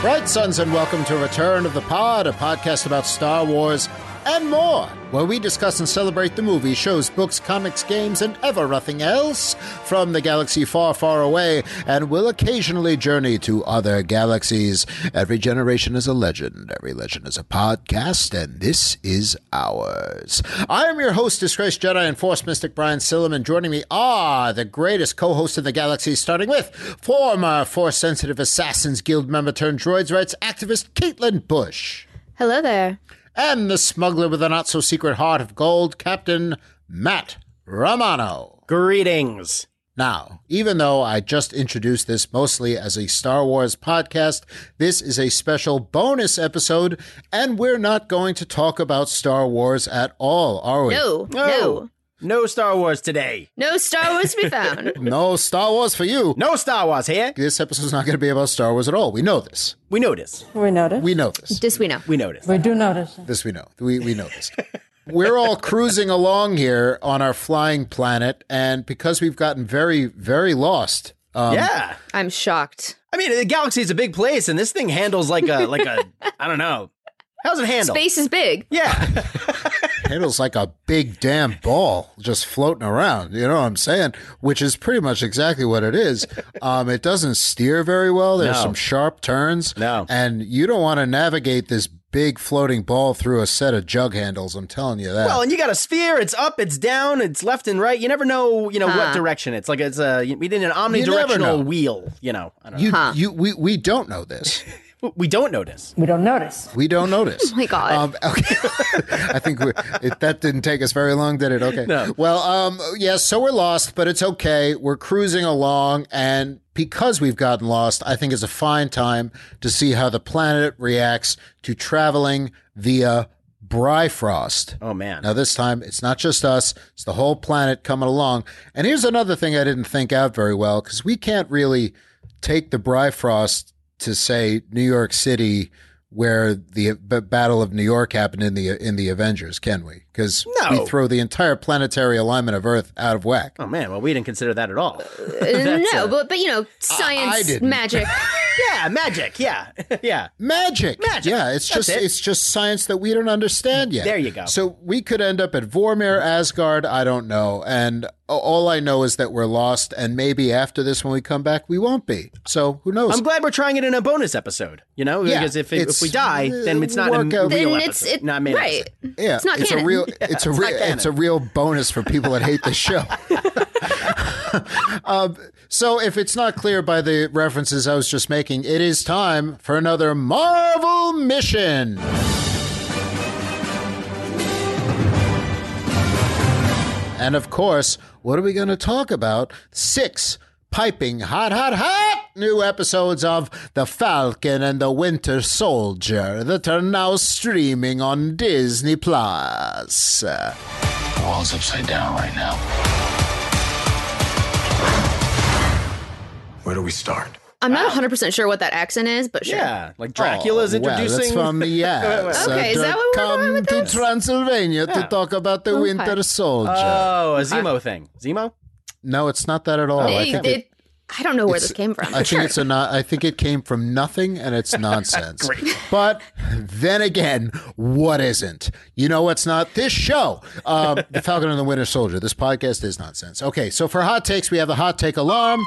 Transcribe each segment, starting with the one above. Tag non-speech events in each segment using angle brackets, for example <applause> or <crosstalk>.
Bright suns, and welcome to Return of the Pod, a podcast about Star Wars and more, where we discuss and celebrate the movies, shows, books, comics, games, and ever nothing else from the galaxy far, far away, and will occasionally journey to other galaxies. Every generation is a legend, every legend is a podcast, and this is ours. I am your host, Disgraced Jedi and Force Mystic Brian Silliman. Joining me are the greatest co host in the galaxy, starting with former Force Sensitive Assassins Guild member turned droids rights activist Caitlin Bush Hello there. And the smuggler with a not so secret heart of gold, Captain Matt Romano. Greetings. Now, even though I just introduced this mostly as a Star Wars podcast, this is a special bonus episode, and we're not going to talk about Star Wars at all, are we? No, no, No Star Wars today. no Star Wars to be found. <laughs> No Star Wars for you. No Star Wars here. This episode's not going to be about Star Wars at all. We know this. We notice. We notice. We know this. This we know. We notice. We do notice. This we know. We, we know this. We're all cruising along here on our flying planet, and because we've gotten very, very lost, um, yeah. I'm shocked. I mean, the galaxy is a big place, and this thing handles like a like a <laughs> I don't know. How's it handle? Space is big. Yeah. <laughs> handles like a big damn ball just floating around. You know what I'm saying? Which is pretty much exactly what it is. Um, it doesn't steer very well. There's No. some sharp turns. No. And you don't want to navigate this big floating ball through a set of jug handles. I'm telling you that. well, and you got a sphere. It's up. It's down. It's left and right. You never know. You know what direction. It's like it's a we did an never know. omnidirectional wheel. You know. I don't know. you, Huh. you, we, we don't know this. <laughs> We don't notice. We don't notice. We don't notice. <laughs> Oh my God. Um, okay. <laughs> I think we, it, that didn't take us very long, did it? Okay. No. Well, um, yeah, so we're lost, but it's okay. We're cruising along, and because we've gotten lost, I think it's a fine time to see how the planet reacts to traveling via Bifrost. Oh man. Now, this time, it's not just us, it's the whole planet coming along. And here's another thing I didn't think out very well because we can't really take the Bifrost to, say, New York City. Where the B- Battle of New York happened in the in the Avengers, can we? Because No. we throw the entire planetary alignment of Earth out of whack. Oh man. Well, we didn't consider that at all. Uh, <laughs> no, but but you know, science, didn't. magic. <laughs> yeah. Magic. Yeah. <laughs> yeah. Magic. Magic. Yeah, it's That's just it. it's just science that we don't understand yet. There you go. So we could end up at Vormir, Asgard, I don't know. And a- all I know is that we're lost and maybe after this when we come back we won't be. So who knows? I'm glad we're trying it in a bonus episode. You know, Yeah, because if it's- if we die, then it's not a real Then episode. it's it, not made right. episode. yeah, it's not a canon. real <laughs> it's a real it's a real bonus for people that hate the <laughs> show. um, so if it's not clear by the references I was just making, it is time for another Marvel mission. And of course, what are we going to talk about? Six piping hot, hot, hot new episodes of The Falcon and the Winter Soldier that are now streaming on Disney Plus. The world's upside down right now. Where do we start? I'm not 100 percent sure what that accent is, but sure. Yeah, like Dracula's Oh, well, introducing. that's from <laughs> yes. Okay, is that what we're come going with to this? Transylvania to talk about the Okay. Winter Soldier? oh, a Zemo thing. Zemo. no, it's not that at all. I It- think it- it, I don't know where this came from. I think it's a <laughs> not. I think it came from nothing, and it's <laughs> nonsense. But then again, what isn't? You know what's not? This show, um, The Falcon and the Winter Soldier. This podcast is nonsense. Okay, so for hot takes, we have the hot take alarm.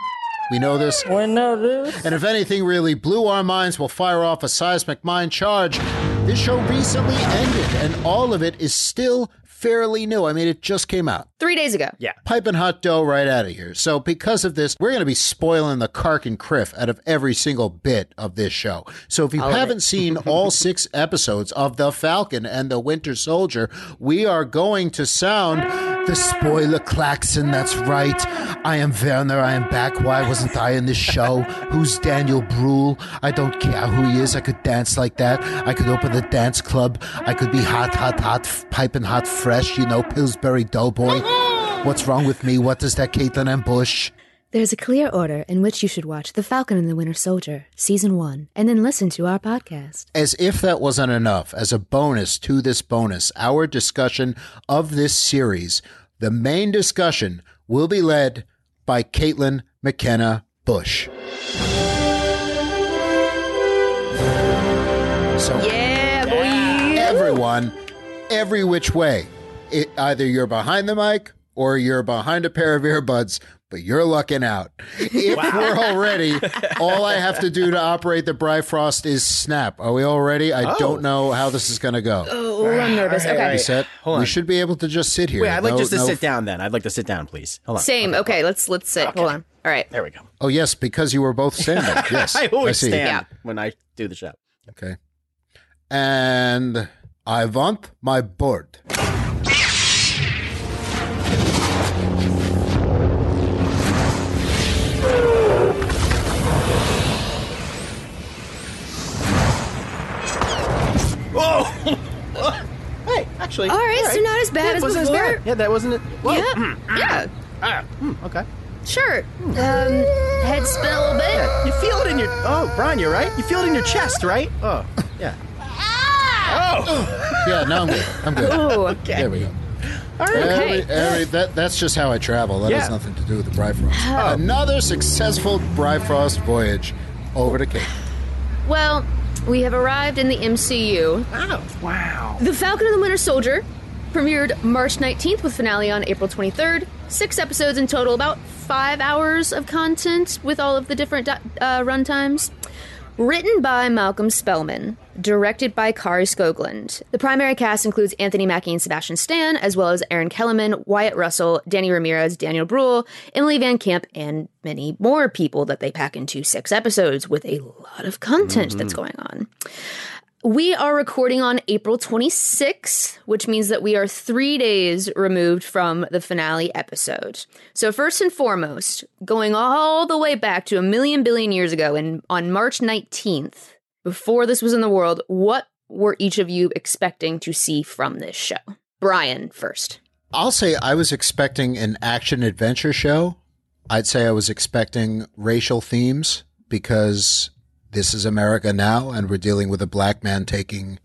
We know this. We notice. And if anything really blew our minds, we'll fire off a seismic mind charge. This show recently ended, and all of it is still fairly new. I mean, it just came out. Three days ago. Yeah. piping hot dough right out of here. So, because of this, we're going to be spoiling the Kark and Kriff out of every single bit of this show. So, if you All of haven't it. seen <laughs> all six episodes of The Falcon and the Winter Soldier, we are going to sound the spoiler klaxon. That's right. I am Werner. I am back. Why wasn't I in this show? Who's Daniel Bruhl? I don't care who he is. I could dance like that. I could open a dance club. I could be hot, hot, hot, f- piping hot, fresh, you know, Pillsbury Doughboy. What's wrong with me? What does that Caitlin and Bush? There's a clear order in which you should watch The Falcon and the Winter Soldier, Season 1, and then listen to our podcast. As if that wasn't enough, as a bonus to this bonus, our discussion of this series, the main discussion will be led by Caitlin McKenna Bush. So Yeah, boy. everyone, every which way, it, either you're behind the mic or you're behind a pair of earbuds, but you're lucking out. If we're already, all I have to do to operate the Bifrost is snap. Are we all ready? I oh. don't know how this is going to go. Oh, I'm nervous. All right, okay. Right. set? Hold on. We should be able to just sit here. Wait, I'd like No- just to no- sit down then. I'd like to sit down, please. Hold on. Same. Okay, let's let's sit. Hold on. All right. There we go. Oh, yes, because you were both standing. <laughs> Yes. I always see. stand Yeah. when I do the show. Okay. And I want my board. <laughs> Hey, actually. All right, so not as bad Yeah, as wasn't before. bad. Yeah, that wasn't it. Whoa. Yeah. Yeah. Ah, hmm, okay. Sure. Um, head spin a little bit. Yeah, you feel it in your. Oh, Brian, you're right. You feel it in your chest, right? Oh, yeah. Oh, <laughs> Yeah, no, I'm good. I'm good. Oh, okay. There we go. All right. Every, Okay. every, that, that's just how I travel. That has nothing to do with the Bifrost. Oh. Another successful Bifrost voyage over to Cape. Well, we have arrived in the MCU. Wow. Wow. The Falcon and the Winter Soldier premiered March 19th with finale on April 23rd. Six episodes in total, about five hours of content with all of the different uh, runtimes. Written by Malcolm Spellman, directed by Kari Skogland. The primary cast includes Anthony Mackie and Sebastian Stan, as well as Erin Kellyman, Wyatt Russell, Danny Ramirez, Daniel Bruhl, Emily Van Camp, and many more people that they pack into six episodes with a lot of content that's mm-hmm. going on. We are recording on April 26th, which means that we are three days removed from the finale episode. So, first and foremost, going all the way back to a million billion years ago, and on March 19th, before this was in the world, what were each of you expecting to see from this show? Brian, first. I'll say I was expecting an action adventure show. I'd say I was expecting racial themes because this is America now and we're dealing with a black man taking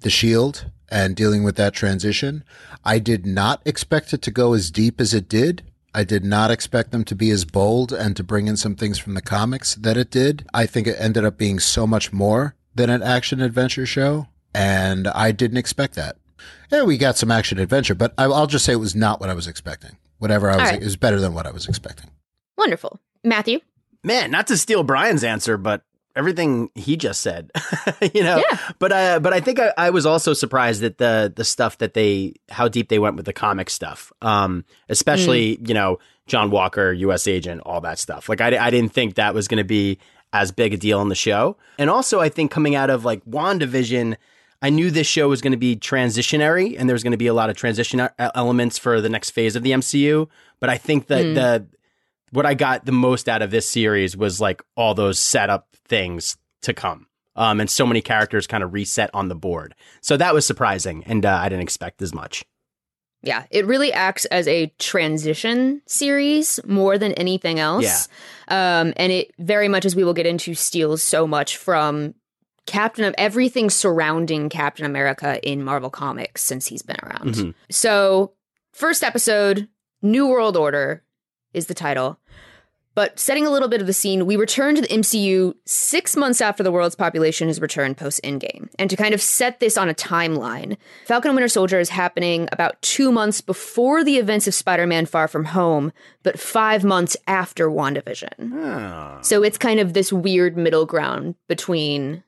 the shield and dealing with that transition. I did not expect it to go as deep as it did. I did not expect them to be as bold and to bring in some things from the comics that it did. I think it ended up being so much more than an action adventure show. And I didn't expect that. Yeah, we got some action adventure, but I- I'll just say it was not what I was expecting. Whatever I was, right. it was better than what I was expecting. Wonderful. Matthew? Man, not to steal Brian's answer, but everything he just said, <laughs> you know. Yeah. But uh, but I think I, I was also surprised at the the stuff that they how deep they went with the comic stuff, um, especially you know John Walker, U.S. agent, all that stuff. Like I I didn't think that was going to be as big a deal on the show, and also I think coming out of like WandaVision. I knew this show was going to be transitionary and there's going to be a lot of transition e- elements for the next phase of the MCU. But I think that the what I got the most out of this series was like all those setup things to come. Um, and so many characters kind of reset on the board. So that was surprising, and uh, I didn't expect as much. Yeah, it really acts as a transition series more than anything else. Um, and it very much, as we will get into, steals so much from Captain of everything surrounding Captain America in Marvel Comics since he's been around. Mhm. So, first episode, New World Order is the title. But setting a little bit of the scene, we return to the MCU six months after the world's population has returned post Endgame. And to kind of set this on a timeline, Falcon and Winter Soldier is happening about two months before the events of Spider Man Far From Home, but five months after WandaVision. Oh. So it's kind of this weird middle ground between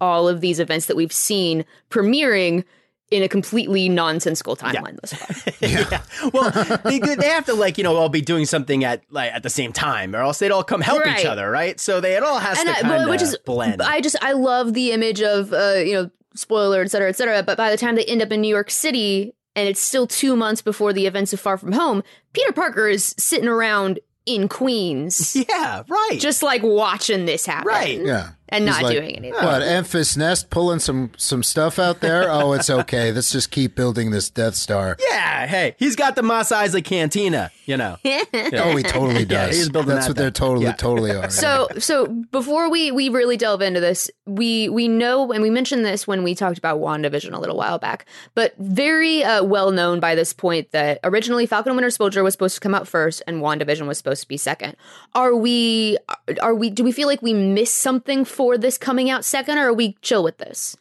all of these events that we've seen premiering in a completely nonsensical timeline thus far. <laughs> yeah. Well, they, they have to like you know all be doing something at like at the same time, or else they'd all come help each other, right? So they it all has and to I, kind well, of which is blend. I just I love the image of uh, you know spoiler et cetera et cetera. But by the time they end up in New York City and it's still two months before the events of Far From Home, Peter Parker is sitting around in Queens, yeah, right. just like watching this happen, Right. Yeah. And He's not like, doing anything. What, Enfys Nest pulling some some stuff out there? Oh, it's okay. Let's just keep building this Death Star. <laughs> yeah. Hey, he's got the Mos Eisley Cantina. You know. <laughs> Oh, he totally Yeah, does. he's building That's that what they're totally, Yeah. totally are. So so before we we really delve into this, we we know and we mentioned this when we talked about WandaVision a little while back, but very uh, well known by this point that originally Falcon and Winter Soldier was supposed to come out first and WandaVision was supposed to be second. Are we are we do we feel like we missed something for this coming out second or are we chill with this?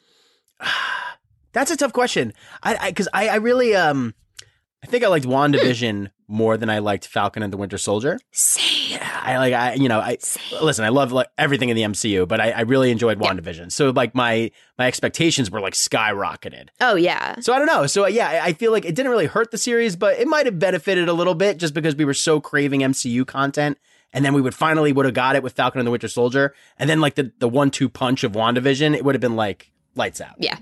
<sighs> That's a tough question. I because I, I, really um I think I liked WandaVision <gasps> more than I liked Falcon and the Winter Soldier. Same. I like I you know I Same. listen I love like everything in the MCU, but I, I really enjoyed WandaVision. So like my my expectations were like skyrocketed. Oh yeah. So I don't know. So yeah, I- I feel like it didn't really hurt the series, but it might have benefited a little bit just because we were so craving MCU content. And then we would finally would have got it with Falcon and the Winter Soldier. And then like the, the one two punch of WandaVision, it would have been like lights out. Yeah.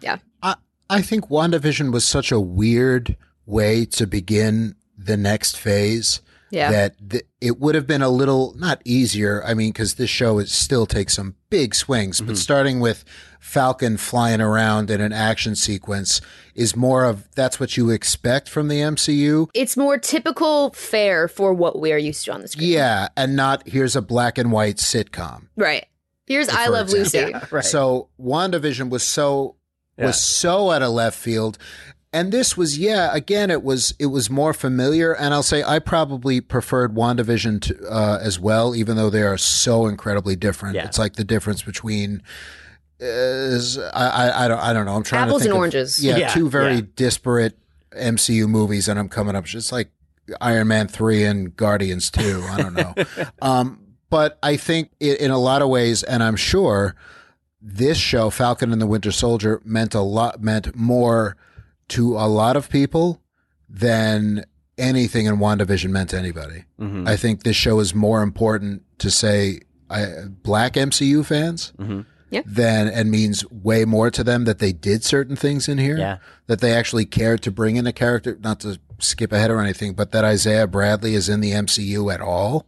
Yeah. I, I think WandaVision was such a weird way to begin the next phase Yeah. that th- it would have been a little not easier. I mean, because this show is still takes some big swings, but mm-hmm. starting with Falcon flying around in an action sequence is more of that's what you expect from the MCU. It's more typical fare for what we are used to on the screen. Yeah, and not here's a black and white sitcom. Right. Here's I Love example. Lucy. Right. So WandaVision was so Yeah. was so out of left field. And this was, yeah, again, it was it was more familiar. And I'll say I probably preferred WandaVision to, uh, as well, even though they are so incredibly different. Yeah. It's like the difference between uh, is I, I I don't I don't know. I'm trying Apples to think and of- oranges. Yeah, Yeah, two very yeah. disparate MCU movies, and I'm coming up just like Iron Man three and Guardians two. I don't know. <laughs> um, but I think i in a lot of ways, and I'm sure this show, Falcon and the Winter Soldier, meant a lot, meant more to a lot of people than anything in WandaVision meant to anybody. Mhm. I think this show is more important to say I, black MCU fans Mhm. Yeah. than and means way more to them that they did certain things in here. Yeah. That they actually cared to bring in a character, not to skip ahead or anything, but that Isaiah Bradley is in the MCU at all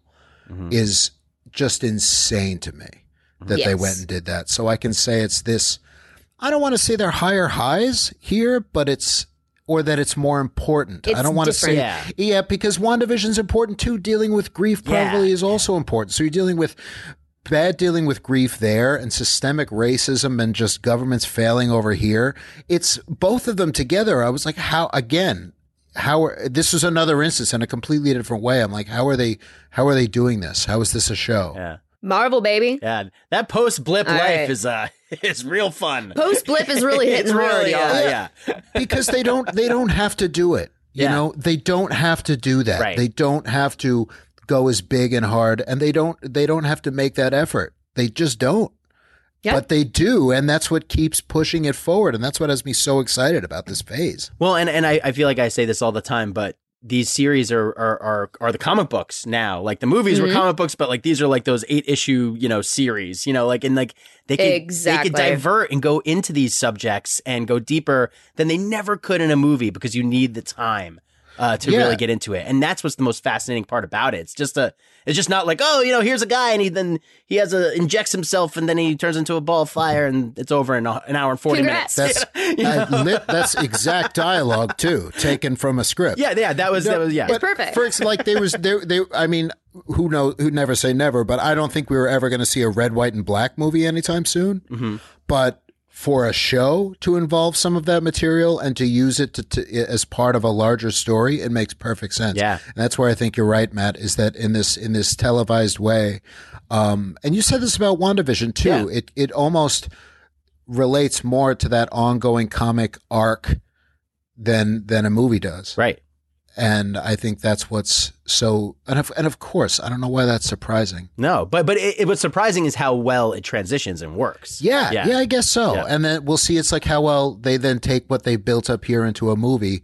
Mhm. is just insane to me that they went and did that. So I can say it's this I don't want to say they're higher highs here, but it's or that it's more important. I don't want to say Yeah. yeah, because WandaVision's important too. Dealing with grief probably Yeah. is also important. So you're dealing with bad dealing with grief there and systemic racism and just governments failing over here. It's both of them together. I was like, how again? How are, this is another instance in a completely different way. I'm like, how are they? How are they doing this? How is this a show? Yeah. Marvel, baby. Yeah. That post blip life right. is uh <laughs> is real fun. Post blip is really <laughs> hitting It's hard, really, y'all. uh, yeah. <laughs> because they don't they don't have to do it. You Yeah. know, they don't have to do that. Right. They don't have to go as big and hard and they don't they don't have to make that effort. They just don't. Yeah. But they do, and that's what keeps pushing it forward, and that's what has me so excited about this phase. Well, and, and I, I feel like I say this all the time, but these series are are are, are the comic books now. Like the movies were Mhm. comic books, but like these are like those eight issue, you know, series, you know, like and like they could Exactly. they could divert and go into these subjects and go deeper than they never could in a movie because you need the time uh, to Yeah. really get into it. And that's what's the most fascinating part about it. It's just a it's just not like, oh, you know, here's a guy and he then he has a injects himself and then he turns into a ball of fire and it's over in a- an hour and 40 Congrats. minutes. That's <laughs> You know? uh, lit, that's exact dialogue too, taken from a script. yeah, yeah, that was that was yeah. But perfect. For ex- like there was there they I mean who know who never say never, but I don't think we were ever going to see a red, white, and black movie anytime soon. Mm-hmm. But for a show to involve some of that material and to use it to, to as part of a larger story, it makes perfect sense. Yeah. and that's where I think you're right, Matt. Is that in this in this televised way? Um, and you said this about WandaVision too. Yeah. It it almost relates more to that ongoing comic arc than than a movie does Right. And I think that's what's so. And of, and of course, I don't know why that's surprising. No, but but it, it, what's surprising is how well it transitions and works. Yeah, yeah, I guess so. Yeah. And then we'll see. It's like how well they then take what they built up here into a movie.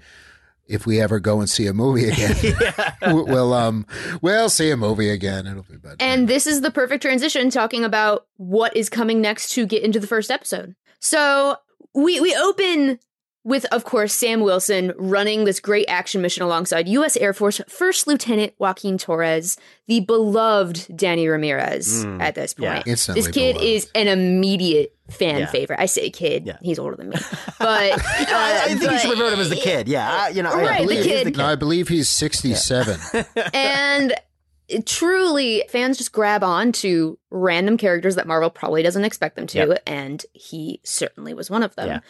If we ever go and see a movie again, <laughs> <laughs> we'll um we'll see a movie again. It'll be better. And this is the perfect transition talking about what is coming next to get into the first episode. So we we open with, of course, Sam Wilson running this great action mission alongside U.S. Air Force First Lieutenant Joaquin Torres, the beloved Danny Ramirez at this point. yeah. This kid beloved. is an immediate fan Yeah. favorite. I say kid, Yeah. he's older than me. <laughs> But uh, I, I think you but- should refer to him as the kid. Yeah, I- you know, I Right, the believe he's kid. No, I believe he's sixty-seven. <laughs> and truly fans just grab on to random characters that Marvel probably doesn't expect them to Yep. and he certainly was one of them. Yeah.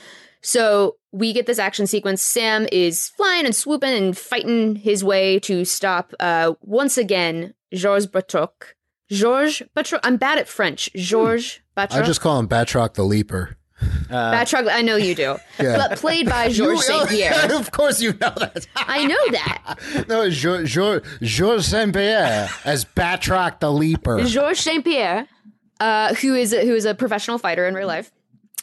So we get this action sequence. Sam is flying and swooping and fighting his way to stop uh once again Georges Batroc. Georges Batroc. I'm bad at French. Georges Batroc. I just call him Batroc the Leaper. Batroc. I know you do, <laughs> Yeah. but played by <laughs> Georges Saint Pierre. <laughs> of course, you know that. I know that. no, Georges Georges Saint Pierre as Batroc the Leaper. Georges Saint Pierre, uh, who is a, who is a professional fighter in real life,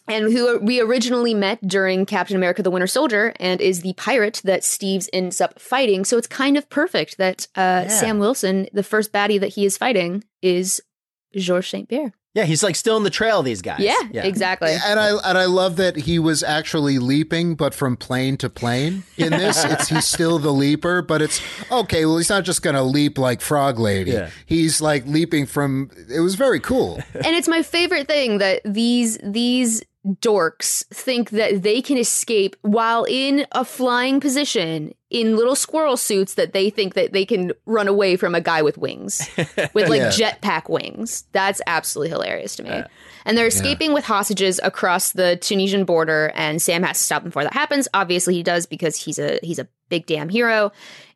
and who we originally met during Captain America: The Winter Soldier, and is the pirate that Steve's ends up fighting. So it's kind of perfect that uh, Sam Wilson, the first baddie that he is fighting, is Georges Saint Pierre. Yeah, he's like still in the trail. These guys. Yeah, exactly. And I and I love that he was actually leaping, but from plane to plane. In this, it's he's still the leaper, but it's okay. Well, he's not just going to leap like Frog Lady. Yeah. He's like leaping from. It was very cool. and it's my favorite thing that these these dorks think that they can escape while in a flying position in little squirrel suits that they think that they can run away from a guy with wings <laughs> with like Yeah. jetpack wings. That's absolutely hilarious to me. And they're escaping with hostages across the tunisian border and sam has to stop them before that happens. Obviously he does because he's a he's a big damn hero.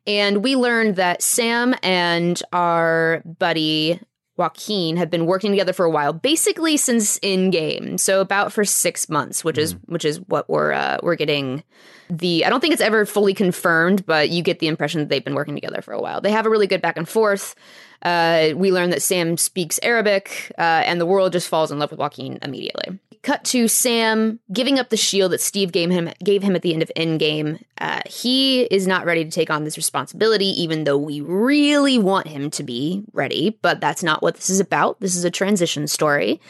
And we learned that sam and our buddy Joaquin have been working together for a while, basically since Endgame. So about for six months, which is which is what we're uh, we're getting. The I don't think it's ever fully confirmed, but you get the impression that they've been working together for a while. They have a really good back and forth. Uh, we learn that Sam speaks Arabic, uh, and the world just falls in love with Joaquin immediately. Cut to Sam giving up the shield that Steve gave him gave him at the end of Endgame. Uh, he is not ready to take on this responsibility, even though we really want him to be ready. But that's not what this is about. This is a transition story.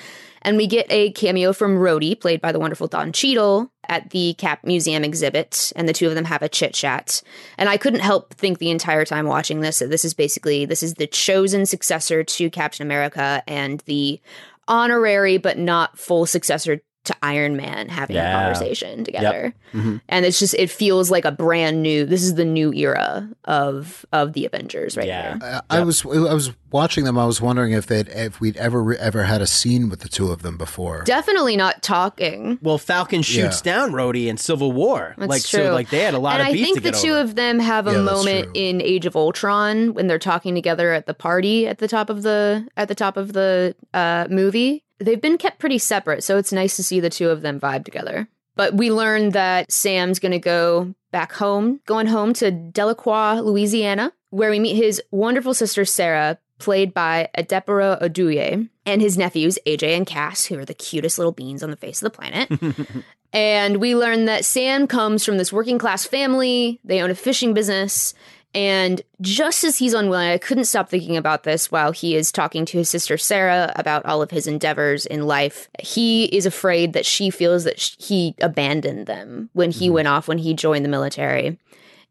And we get a cameo from Rhodey, played by the wonderful Don Cheadle, at the Cap Museum exhibit, and the two of them have a chit chat. And I couldn't help think the entire time watching this that this is basically this is the chosen successor to Captain America and the honorary but not full successor to Iron Man having a conversation together. And it's just it feels like a brand new this is the new era of of the Avengers right Yeah. here. I was I was watching them. I was wondering if they'd if we'd ever ever had a scene with the two of them before. Definitely not talking. Well, Falcon shoots Yeah. down Rhodey in Civil War. That's like true. so, like they had a lot and of I beef think to the get two over. of them have a Yeah, moment in Age of Ultron when they're talking together at the party at the top of the at the top of the uh, movie. They've been kept pretty separate, so it's nice to see the two of them vibe together. But we learn that Sam's going to go back home, going home to Delacroix, Louisiana, where we meet his wonderful sister Sarah, played by Adepero Oduye, and his nephews AJ and Cass, who are the cutest little beans on the face of the planet. <laughs> And we learn that Sam comes from this working class family. They own a fishing business. And just as he's unwilling, I couldn't stop thinking about this while he is talking to his sister Sarah about all of his endeavors in life. He is afraid that she feels that sh- he abandoned them when he mm-hmm. went off, when he joined the military.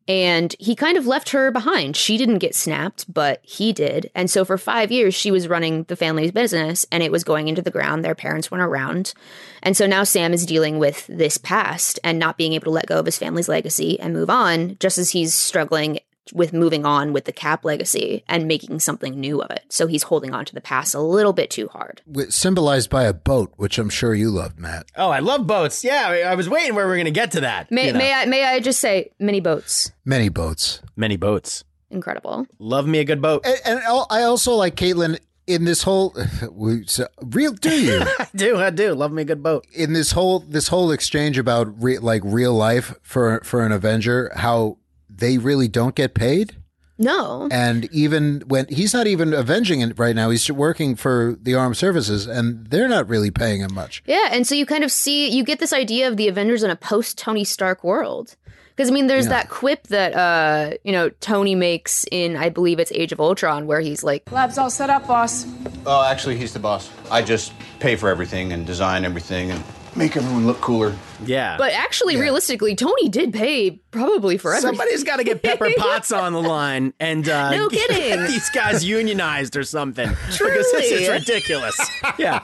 And he kind of left her behind. She didn't get snapped, but he did. And so for five years, she was running the family's business and it was going into the ground. Their parents weren't around. And so now Sam is dealing with this past and not being able to let go of his family's legacy and move on, just as he's struggling with moving on with the cap legacy and making something new of it. So he's holding on to the past a little bit too hard. Wi- Symbolized by a boat, which I'm sure you loved, Matt. oh, I love boats. Yeah, I I was waiting where we are going to get to that. May, you know. may I may I just say mini boats. Many boats. Many boats. Incredible. Love me a good boat. And, and I also like Caitlin in this whole <laughs> we, so, real. Do you? <laughs> I do. I do. Love me a good boat. in this whole this whole exchange about re, like real life for for an Avenger, how they really don't get paid. No. And even when he's not even avenging it right now, he's working for the armed services, and they're not really paying him much. Yeah, and so you kind of see you get this idea of the Avengers in a post Tony Stark world. Because I mean, there's that quip that uh, you know Tony makes in I believe it's Age of Ultron, where he's like, Lab's all set up, boss. Oh, actually, he's the boss. I just pay for everything and design everything and make everyone look cooler. Yeah. but actually, realistically, Tony did pay probably for everything. Somebody's got to get Pepper <laughs> Potts on the line and uh, No <laughs> get kidding. these guys unionized or something. Because this is ridiculous. Yeah.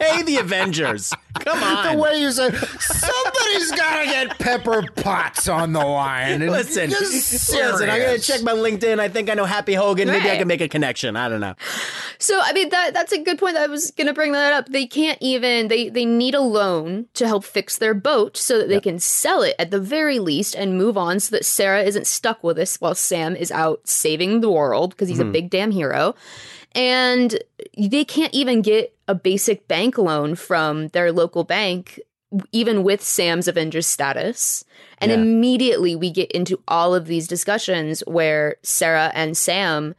Pay the Avengers. Come on. The way you said, somebody's got to get Pepper Potts on the line. And Listen, listen, I'm going to check my LinkedIn. I think I know Happy Hogan. Maybe I can make a connection. I don't know. So I mean that that's a good point. I was gonna bring that up. They can't even they they need a loan to help fix their boat so that they can sell it at the very least and move on so that Sarah isn't stuck with this while Sam is out saving the world because he's a big damn hero. And they can't even get a basic bank loan from their local bank even with Sam's Avengers status. And Yeah. immediately we get into all of these discussions where Sarah and Sam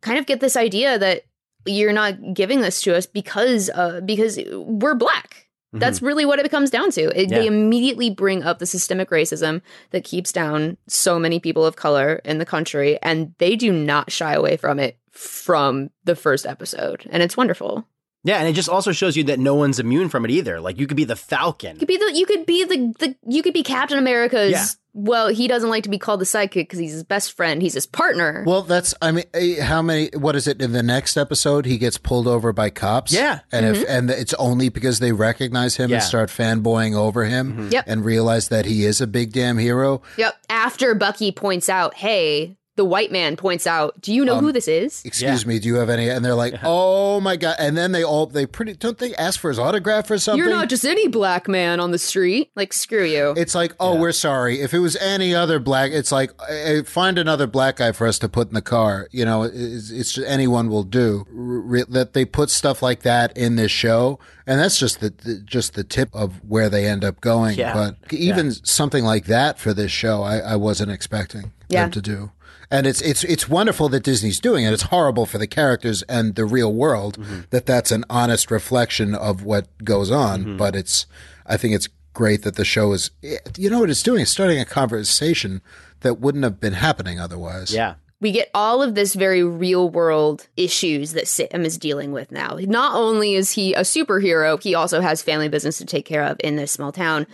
kind of get this idea that you're not giving this to us because uh, because we're black. That's mm-hmm. really what it comes down to. It, They immediately bring up the systemic racism that keeps down so many people of color in the country, and they do not shy away from it from the first episode, and it's wonderful. Yeah, and it just also shows you that no one's immune from it either. Like you could be the Falcon. You could be the you could be the, the you could be Captain America's. Yeah. Well, he doesn't like to be called the sidekick because he's his best friend. He's his partner. Well, that's I mean, eh, how many? What is it in the next episode? He gets pulled over by cops. Yeah. and Mm-hmm. if and it's only because they recognize him Yeah. and start fanboying over him. Yep. and realize that he is a big damn hero. Yep. After Bucky points out, hey, the white man points out, do you know Um, who this is? Excuse me, do you have any? And they're like, oh my god! And then they all they pretty don't they ask for his autograph or something? You're not just any black man on the street. Like, screw you. It's like, oh, we're sorry. If it was any other black, it's like, eh, find another black guy for us to put in the car. You know, it's, it's just, anyone will do. R- that they put stuff like that in this show, and that's just the, the just the tip of where they end up going. Yeah. But even something like that for this show, I, I wasn't expecting Yeah. them to do. And it's it's it's wonderful that Disney's doing it. It's horrible for the characters and the real world that that's an honest reflection of what goes on. But it's I think it's great that the show is you know what it's doing? It's starting a conversation that wouldn't have been happening otherwise. Yeah. we get all of this very real world issues that Sam is dealing with now. Not only is he a superhero, he also has family business to take care of in this small town.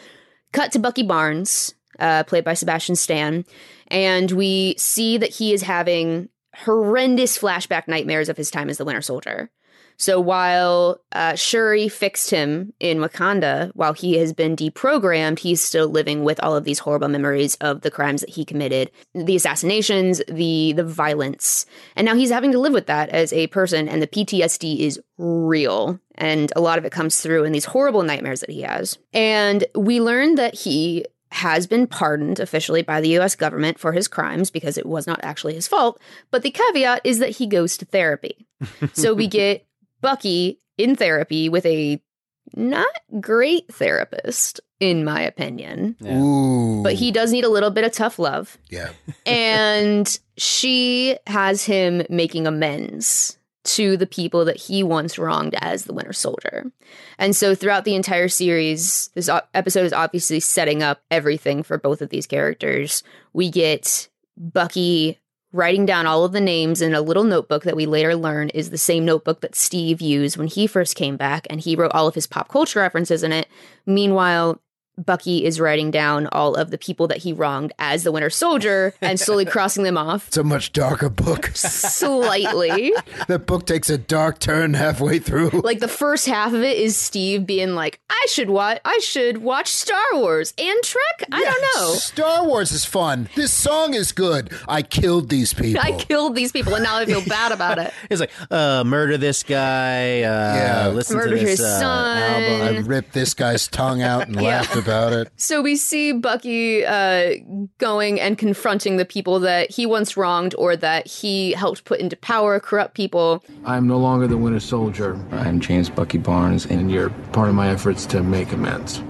Cut to Bucky Barnes, uh, played by Sebastian Stan, and we see that he is having horrendous flashback nightmares of his time as the Winter Soldier. So while uh, Shuri fixed him in Wakanda, while he has been deprogrammed, he's still living with all of these horrible memories of the crimes that he committed, the assassinations, the the violence, and now he's having to live with that as a person. And the PTSD is real, and a lot of it comes through in these horrible nightmares that he has. And we learn that he has been pardoned officially by the US government for his crimes because it was not actually his fault. But the caveat is that he goes to therapy. <laughs> so we get Bucky in therapy with a not great therapist, in my opinion. Ooh. But he does need a little bit of tough love. yeah. And she has him making amends to the people that he once wronged as the Winter Soldier. And so throughout the entire series, this episode is obviously setting up everything for both of these characters. We get Bucky writing down all of the names in a little notebook that we later learn is the same notebook that Steve used when he first came back, and he wrote all of his pop culture references in it. Meanwhile, Bucky is writing down all of the people that he wronged as the Winter Soldier and <laughs> slowly crossing them off It's a much darker book. <laughs> <laughs> slightly. that book takes a dark turn halfway through. like the first half of it is Steve being like, "I should watch, I should watch Star Wars and Trek." I don't know. Star Wars is fun. This song is good. I killed these people. I killed these people and now I feel bad about it. It's like, uh, murder this guy. Uh, Yeah. listen Murder to this his uh, son. album. I ripped this guy's tongue out and laughed about it. So we see Bucky uh, going and confronting the people that he once wronged or that he helped put into power, corrupt people. I'm no longer the Winter Soldier. I'm James Bucky Barnes, and you're part of my efforts to make amends.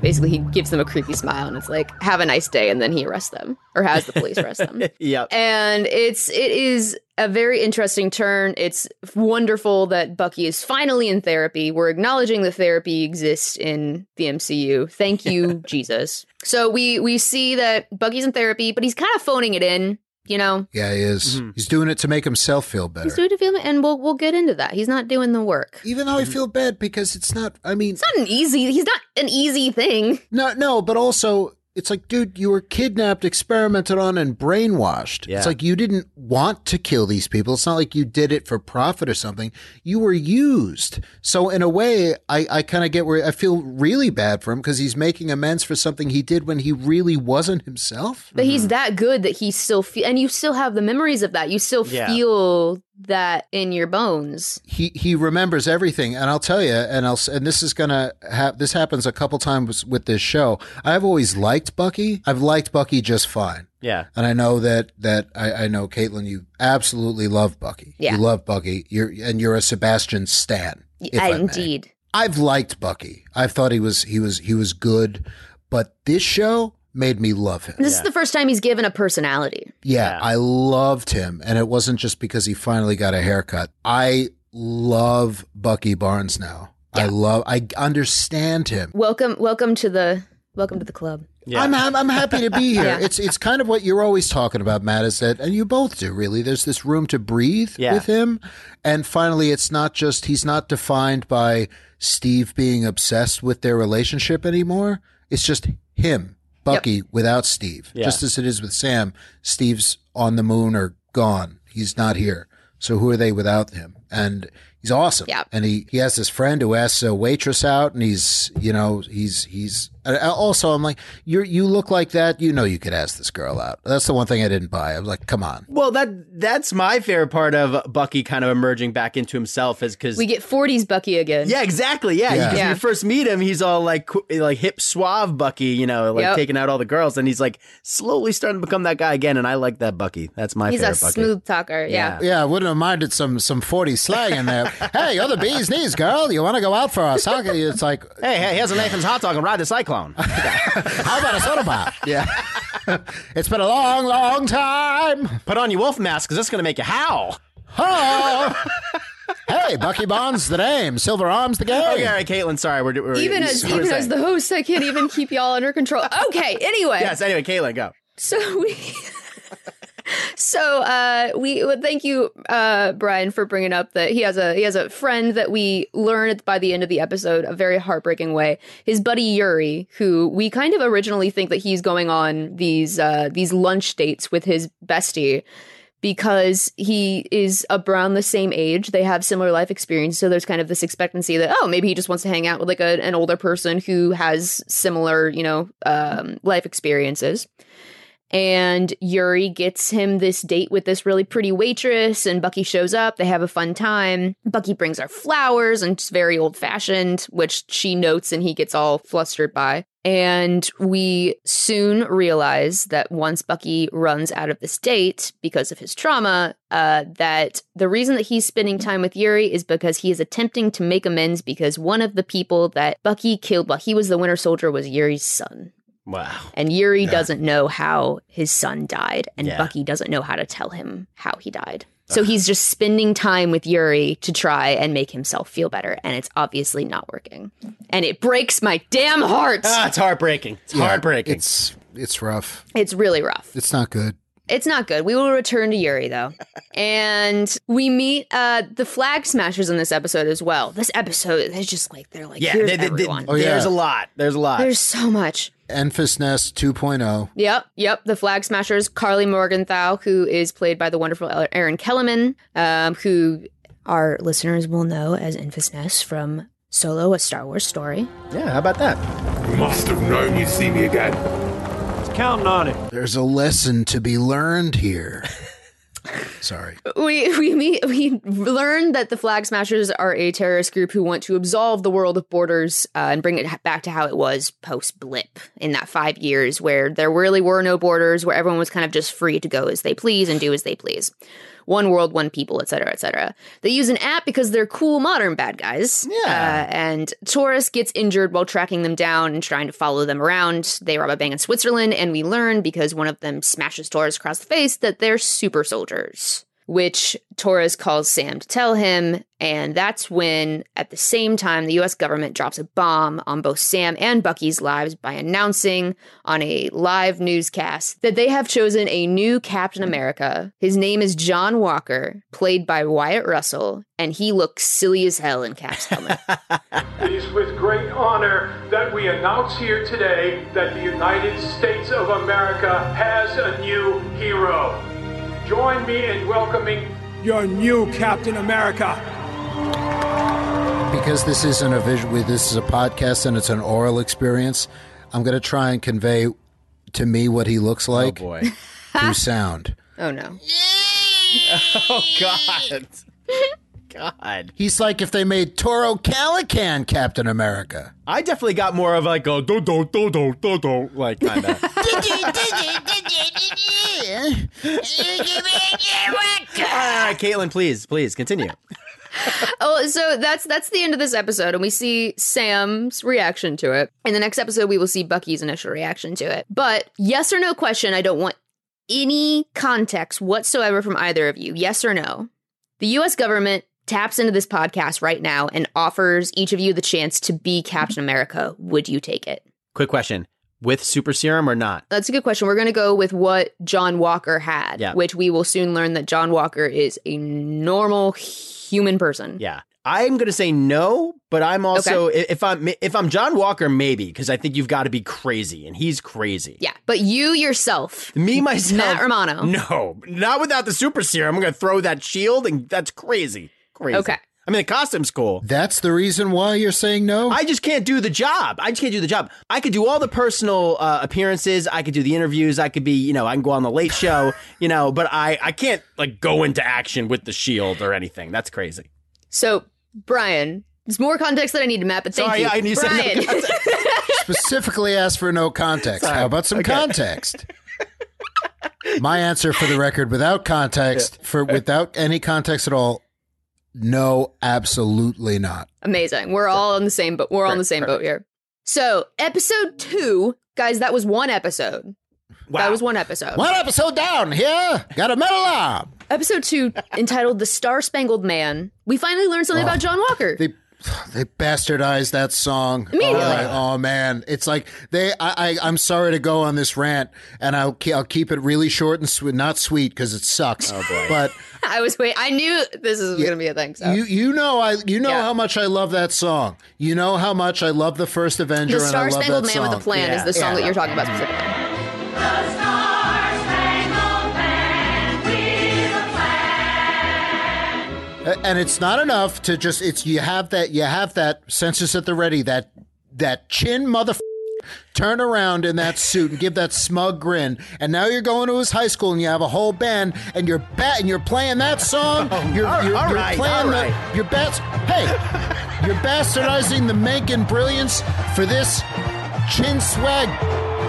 basically he gives them a creepy smile and it's like, have a nice day, and then he arrests them or has the police arrest them. <laughs> Yep. and it's it is a very interesting turn. It's wonderful that Bucky is finally in therapy. We're acknowledging that therapy exists in the MCU. Thank you, <laughs> Jesus. So we we see that Bucky's in therapy, but he's kind of phoning it in. You know, Yeah, he is. Mm-hmm. He's doing it to make himself feel better. he's doing it, to feel- and we'll we'll get into that. He's not doing the work. Even though I mm-hmm. feel bad because it's not. I mean, It's not an easy. He's not an easy thing. no, no, but also it's like, dude, you were kidnapped, experimented on, and brainwashed. Yeah. It's like you didn't want to kill these people. It's not like you did it for profit or something. You were used. So in a way, I, I kind of get where I feel really bad for him because he's making amends for something he did when he really wasn't himself. But he's mm-hmm. that good that he still feel, and you still have the memories of that. You still Yeah. feel that in your bones. he he remembers everything and i'll tell you and i'll s- and this is gonna have this happens a couple times with this show i've always liked bucky i've liked bucky just fine Yeah. and i know that that i, I know caitlin you absolutely love bucky Yeah. you love bucky you're and you're a sebastian stan if I may. Indeed. i've liked bucky i've thought he was he was he was good but this show made me love him This is the first time he's given a personality. yeah, Yeah. I loved him. And it wasn't just because he finally got a haircut. I love Bucky Barnes now. I love, I understand him. Welcome, welcome to the welcome to the club. Yeah. I'm, I'm I'm happy to be <laughs> here. Yeah. It's it's kind of what you're always talking about, Matt. Is that and you both do really? There's this room to breathe Yeah. with him, and finally, it's not just he's not defined by Steve being obsessed with their relationship anymore. It's just him, Bucky, without Steve. Yeah. Just as it is with Sam. Steve's on the moon or gone. He's not here. So who are they without him? And he's awesome. Yeah. And he, he has this friend who asks a waitress out, and he's you know he's he's also I'm like you you look like that. You know you could ask this girl out. That's the one thing I didn't buy. I was like, come on. Well, that that's my favorite part of Bucky kind of emerging back into himself is because We get 40s Bucky again. yeah, exactly. Yeah, Yeah. because Yeah. when you first meet him, he's all like like hip suave Bucky, you know, like Yep. taking out all the girls, and he's like slowly starting to become that guy again. And I like that Bucky. That's my favorite. He's a Bucky. smooth talker. Yeah. Yeah, I wouldn't have minded some some forty slang in there. <laughs> hey, you're the bee's knees, girl. You want to go out for a soccer? It's like, Hey, hey, here's a Nathan's hot dog and ride the cyclone. <laughs> how about a soda pop? Yeah. <laughs> it's been a long, long time. Put on your wolf mask because it's going to make you howl. Oh. <laughs> hey, Bucky Bonds the name, Silver Arms the game. Okay, all right, Caitlin. Sorry, we're, we're Even as we're even saying- as the host, I can't even keep y'all under control. Okay. Anyway. yes. Anyway, Caitlin, go. So we. So uh, we well, thank you, uh, Brian, for bringing up that he has a he has a friend that we learn by the end of the episode a very heartbreaking way. His buddy Yuri, who we kind of originally think that he's going on these uh, these lunch dates with his bestie because he is around the same age. They have similar life experience, so there's kind of this expectancy that oh maybe he just wants to hang out with like a, an older person who has similar you know um, life experiences and Yuri gets him this date with this really pretty waitress, and Bucky shows up. They have a fun time. Bucky brings her flowers, and it's very old fashioned, which she notes and he gets all flustered by. And we soon realize that once Bucky runs out of this date because of his trauma, uh, that the reason that he's spending time with Yuri is because he is attempting to make amends because one of the people that Bucky killed while he was the Winter Soldier was Yuri's son. Wow. And Yuri doesn't know how his son died, and Yeah. Bucky doesn't know how to tell him how he died. So he's just spending time with Yuri to try and make himself feel better, and it's obviously not working. And it breaks my damn heart. Ah, it's heartbreaking. It's heartbreaking. It's it's rough. It's really rough. It's not good. It's not good. We will return to Yuri though. <laughs> and we meet uh the flag smashers in this episode as well. This episode is just like they're like yeah, here's they- they- they- everyone. Oh, yeah. there's a lot. There's a lot. There's so much. Enfys Nest 2.0. Yep, yep. The Flag Smashers, Karli Morgenthau, who is played by the wonderful Erin Kellyman, um, who our listeners will know as Enfys Nest from Solo, a Star Wars story. yeah, how about that? Must have known you'd see me again. Counting on it. There's a lesson to be learned here. <laughs> Sorry. we we meet we learn that the Flag Smashers are a terrorist group who want to absolve the world of borders uh, and bring it back to how it was post blip in that five years where there really were no borders, where everyone was kind of just free to go as they please and do as they please. One world, one people, etc., etc. They use an app because they're cool modern bad guys. Yeah. Uh, and Torres gets injured while tracking them down and trying to follow them around. They rob a bank in Switzerland, and we learn because one of them smashes Torres across the face that they're super soldiers which Torres calls Sam to tell him. And that's when, at the same time, the US government drops a bomb on both Sam and Bucky's lives by announcing on a live newscast that they have chosen a new Captain America. His name is John Walker, played by Wyatt Russell, and he looks silly as hell in Cap's helmet. <laughs> It is with great honor that we announce here today that the United States of America has a new hero. Join me in welcoming your new Captain America. Because this isn't a visual, this is a podcast and it's an oral experience, I'm going to try and convey to me what he looks oh, like Oh boy. through sound. <laughs> oh no. <laughs> oh God. <laughs> God. He's like if they made Toro Calican Captain America. I definitely got more of like a do do do do do do like kind <laughs> of. All right, Caitlin, please, please continue. Oh, so that's that's the end of this episode, and we see Sam's reaction to it. In the next episode, we will see Bucky's initial reaction to it. But yes or no question, I don't want any context whatsoever from either of you. Yes or no? The U.S. government taps into this podcast right now and offers each of you the chance to be Captain America. Would you take it? Quick question: with super serum or not? That's a good question. We're going to go with what John Walker had, Yeah. which we will soon learn that John Walker is a normal human person. Yeah. I'm gonna say no, but I'm also i- if I'm if I'm John Walker, maybe because I think you've got to be crazy, and he's crazy. Yeah, but you yourself, Me myself, Matt Romano. No, not without the super serum. I'm gonna throw that shield, and that's crazy. Crazy. Okay. I mean, the costume's cool. That's the reason why you're saying no? I just can't do the job. I just can't do the job. I could do all the personal uh, appearances. I could do the interviews. I could be, you know, I can go on the late show, <laughs> you know, but I, I can't like go into action with the shield or anything. That's crazy. So, Brian, there's more context that I need, Matt, but thank Sorry, you. I need some Brian. <laughs> Specifically asked for no context. How about some context? My answer for the record without context, <laughs> for without any context at all, no, absolutely not. Amazing. We're all on the same boat. We're all on the same boat here. So, episode two, guys, that was one episode. That was one episode. One episode down here. Got a medal arm. Episode two, entitled "The Star Spangled Man," we finally learned something oh. about John Walker. They they bastardized that song. Immediately. Oh, my- oh, man, it's like they. I, I I'm sorry to go on this rant, and I'll ke- I'll keep it really short and sweet, not sweet because it sucks. Oh boy. But <laughs> I was wait. I knew this is going to be a thing. So. you you know I you know Yeah. how much I love that song. You know how much I love the first Avenger. the and I Star love Spangled that Man with song. a Plan is the song that you're talking about specifically. And it's not enough to just it's you have that you have that census at the ready that that chin mother turn around in that suit and give that smug grin and now you're going to his high school and you have a whole band and you're bat and you're playing that song you're, <laughs> oh, all- you're, all you're right, playing all the right. you're bats hey you're bastardizing the Menken brilliance for this chin swag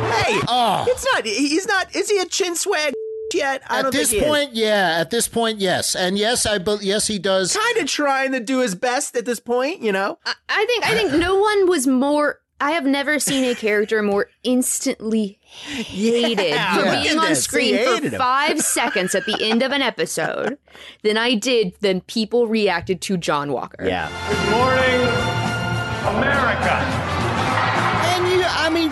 Hey, Oh. it's not. He's not. Is he a chin swag yet? I at don't this think he point yeah at this point yes and yes I but yes he does kind of trying to do his best at this point. You know. I think I think no one was more. I have never seen a character more instantly hated Yeah, for being at on this. screen for hated him. five seconds at the end of an episode than I did than people reacted to John Walker. Yeah. Good morning, America.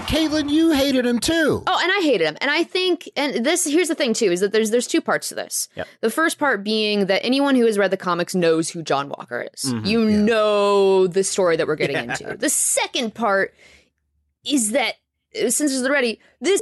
Caitlin you hated him too Oh, and I hated him. And I think, and this here's the thing too, is that there's there's two parts to this. Yep. The first part being that anyone who has read the comics knows who John Walker is. Mm-hmm. you know the story that we're getting into. The second part is that uh, since it's already this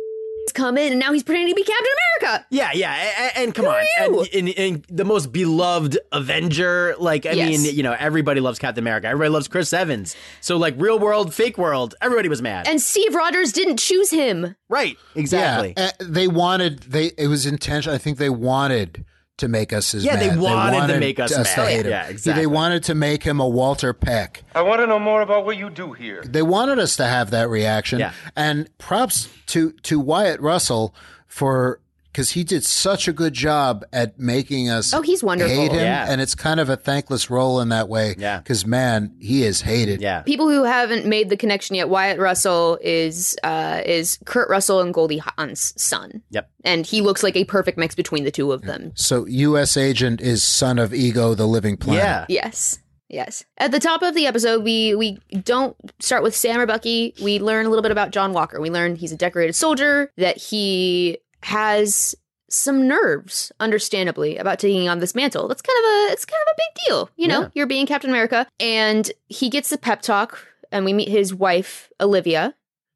come in and now he's pretending to be Captain America. Yeah, yeah, a- a- and, come on, you? and, and, and the most beloved Avenger, like I Yes. mean, you know, everybody loves Captain America. Everybody loves Chris Evans. So like, real world, fake world, everybody was mad. And Steve Rogers didn't choose him. right, exactly. Yeah, they wanted they it was intentional. I think they wanted to make us his Yeah, they mad. wanted to make us mad. to hate him. Yeah, exactly. They wanted to make him a Walter Peck. I want to know more about what you do here. They wanted us to have that reaction. Yeah. And props to to Wyatt Russell for because he did such a good job at making us Oh, he's wonderful. hate him. Yeah. And it's kind of a thankless role in that way. Yeah. Because man, he is hated. Yeah. People who haven't made the connection yet, Wyatt Russell is uh, is Kurt Russell and Goldie Hawn's son. Yep. And he looks like a perfect mix between the two of them. So U.S. agent is son of Ego, the living planet. Yeah. Yes. Yes. At the top of the episode, we we don't start with Sam or Bucky. We learn a little bit about John Walker. We learn he's a decorated soldier, that he has some nerves, understandably, about taking on this mantle. That's kind of a it's kind of a big deal. You know, Yeah. you're being Captain America. And he gets the pep talk, and we meet his wife, Olivia.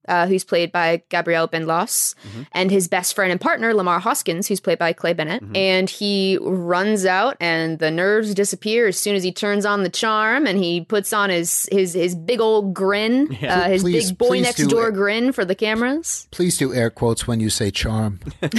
Uh, who's played by Gabrielle Byndloss, and his best friend and partner, Lemar Hoskins, who's played by Clé Bennett. And he runs out, and the nerves disappear as soon as he turns on the charm, and he puts on his his his big old grin, uh, his Please- big boy next do door it. grin for the cameras. Please do air quotes when you say charm. <laughs> <laughs>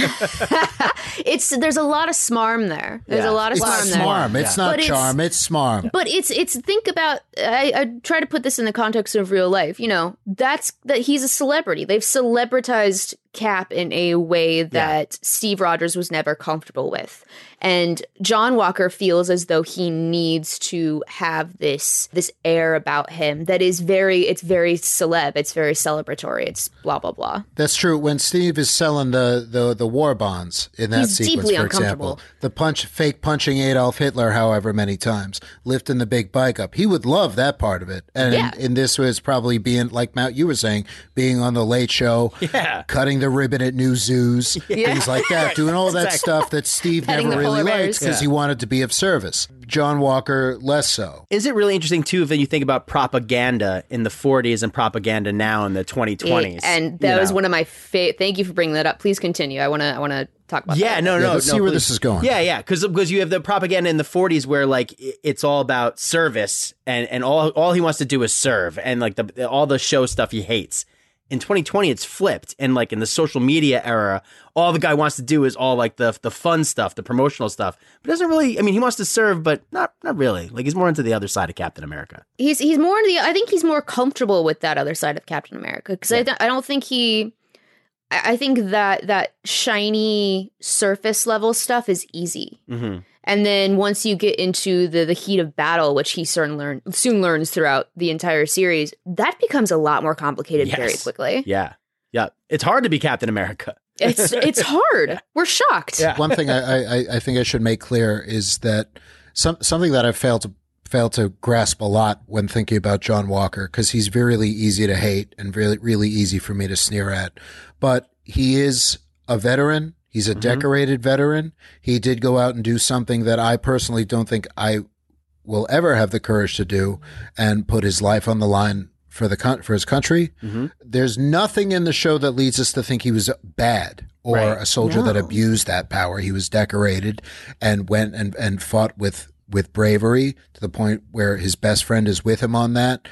It's there's a lot of smarm there. There's Yeah. a lot of It's smarm there. smarm. It's not But it's- charm. It's smarm. But it's it's think about I, I try to put this in the context of real life. You know, that's that he's a celebrity. They've celebritized Cap in a way that Steve Rogers was never comfortable with. And John Walker feels as though he needs to have this this air about him that is very it's very celeb, it's very celebratory, it's blah blah blah. That's true. When Steve is selling the, the, the war bonds in that He's sequence, deeply for uncomfortable. example, the punch, fake punching Adolf Hitler, however many times, lifting the big bike up, he would love that part of it. And Yeah. in this was probably being like Matt, you were saying, being on the Late Show, <laughs> Yeah. cutting the ribbon at New Zoos, <laughs> things like that, doing all that Exactly. stuff that Steve Petting never really liked bears. because he wanted to be of service. John Walker less so. Is it really interesting too if you think about propaganda in the 40s and propaganda now in the 2020s? and that was know? one of my fa- thank you for bringing that up. Please continue. I want to I want to talk about Yeah, that. no, Yeah, no, let's no, see where please. this is going. Yeah, yeah, because because you have the propaganda in the 40s where like it's all about service and and all all he wants to do is serve and like the all the show stuff he hates. In 2020, it's flipped, and like in the social media era, all the guy wants to do is all like the the fun stuff, the promotional stuff, but doesn't really. I mean, he wants to serve, but not not really. Like he's more into the other side of Captain America. he's he's more into the I think he's more comfortable with that other side of Captain America because I th- I don't think he I I think that that shiny surface level stuff is easy. Mm-hmm. And then once you get into the the heat of battle, which he soon learn soon learns throughout the entire series, that becomes a lot more complicated very quickly. Yeah, yeah. It's hard to be Captain America. <laughs> It's it's hard. We're shocked. Yeah. One thing I, I, I think I should make clear is that some something that I failed to failed to grasp a lot when thinking about John Walker because he's really easy to hate and really really easy for me to sneer at, but he is a veteran. He's a mm-hmm. decorated veteran. He did go out and do something that I personally don't think I will ever have the courage to do and put his life on the line for the coun- for his country. Mm-hmm. There's nothing in the show that leads us to think he was bad or Right. a soldier that abused that power. He was decorated and went and, and fought with with bravery to the point where his best friend is with him on that.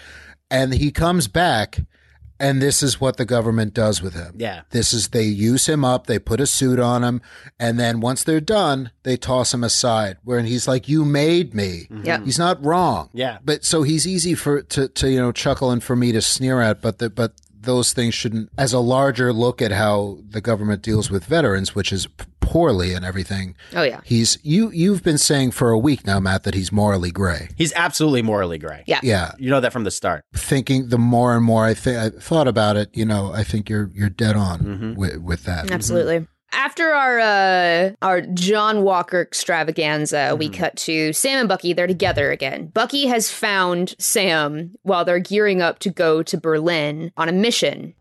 And he comes back and this is what the government does with him. Yeah. This is they use him up, they put a suit on him, and then once they're done, they toss him aside. Where he's like, "You made me." Mm-hmm. Yeah. He's not wrong. Yeah. But so he's easy for to to you know chuckle and for me to sneer at, but the, but those things shouldn't. As a larger look at how the government deals with veterans, which is p- poorly and everything. Oh yeah. He's you you've been saying for a week now, Matt, that he's morally gray. He's absolutely morally gray. Yeah. Yeah, You know that from the start. thinking the more and more I think I thought about it, you know, I think you're you're dead on Mm-hmm. with, with that. Absolutely. After our uh, our John Walker extravaganza, we Mm-hmm. cut to Sam and Bucky. They're together again. Bucky has found Sam while they're gearing up to go to Berlin on a mission.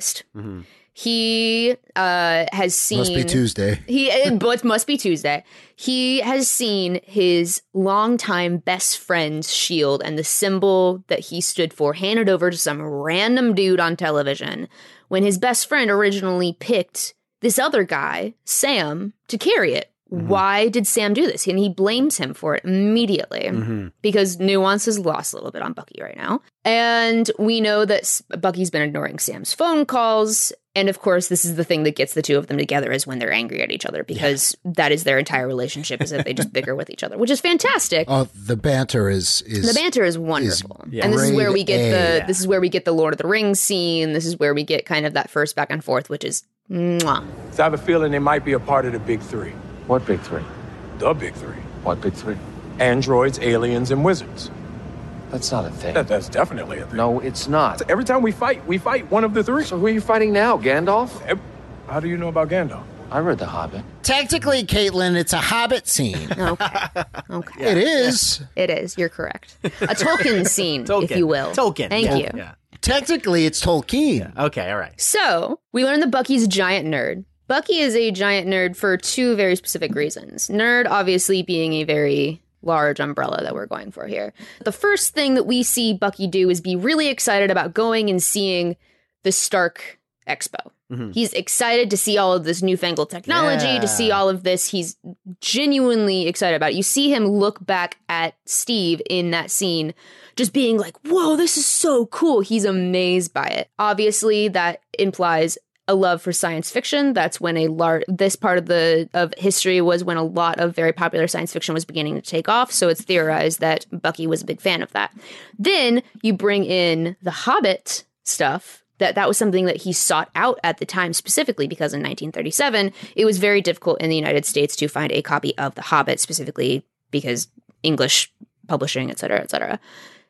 Mhm. He uh, has seen Must be Tuesday. he but <laughs> must be Tuesday. He has seen his longtime best friend's shield and the symbol that he stood for handed over to some random dude on television when his best friend originally picked this other guy, Sam, to carry it. Why did Sam do this? And he blames him for it immediately Mm-hmm. because nuance is lost a little bit on Bucky right now. And we know that Bucky's been ignoring Sam's phone calls. And of course, this is the thing that gets the two of them together is when they're angry at each other because that is their entire relationship is that they just <laughs> bicker with each other, which is fantastic. Oh, the banter is is The banter is wonderful, Yeah. and this is where we get A. the this is where we get the Lord of the Rings scene. This is where we get kind of that first back and forth, which is mwah. I have a feeling they might be a part of the big three. What big three? The big three. What big three? Androids, aliens, and wizards. That's not a thing. That, that's definitely a thing. No, it's not. Every time we fight, we fight one of the three. So who are you fighting now, Gandalf? How do you know about Gandalf? I read The Hobbit. technically, Caitlin, it's a Hobbit scene. <laughs> Okay, okay, It is it is. You're correct. A Tolkien <laughs> scene, Tolkien. if you will. Tolkien. Thank yeah. you. Yeah. technically it's Tolkien. Okay. All right. So we learned that Bucky's a giant nerd. Bucky is a giant nerd for two very specific reasons. Nerd, obviously, being a very large umbrella that we're going for here. The first thing that we see Bucky do is be really excited about going and seeing the Stark Expo. Mm-hmm. He's excited to see all of this newfangled technology, to see all of this. He's genuinely excited about it. You see him look back at Steve in that scene, just being like, whoa, this is so cool. He's amazed by it. Obviously, that implies a love for science fiction. That's when a large this part of the of history was when a lot of very popular science fiction was beginning to take off. So it's theorized that Bucky was a big fan of that. Then you bring in the Hobbit stuff. That that was something that he sought out at the time specifically because in 1937 it was very difficult in the United States to find a copy of The Hobbit specifically because English publishing, et cetera, et cetera.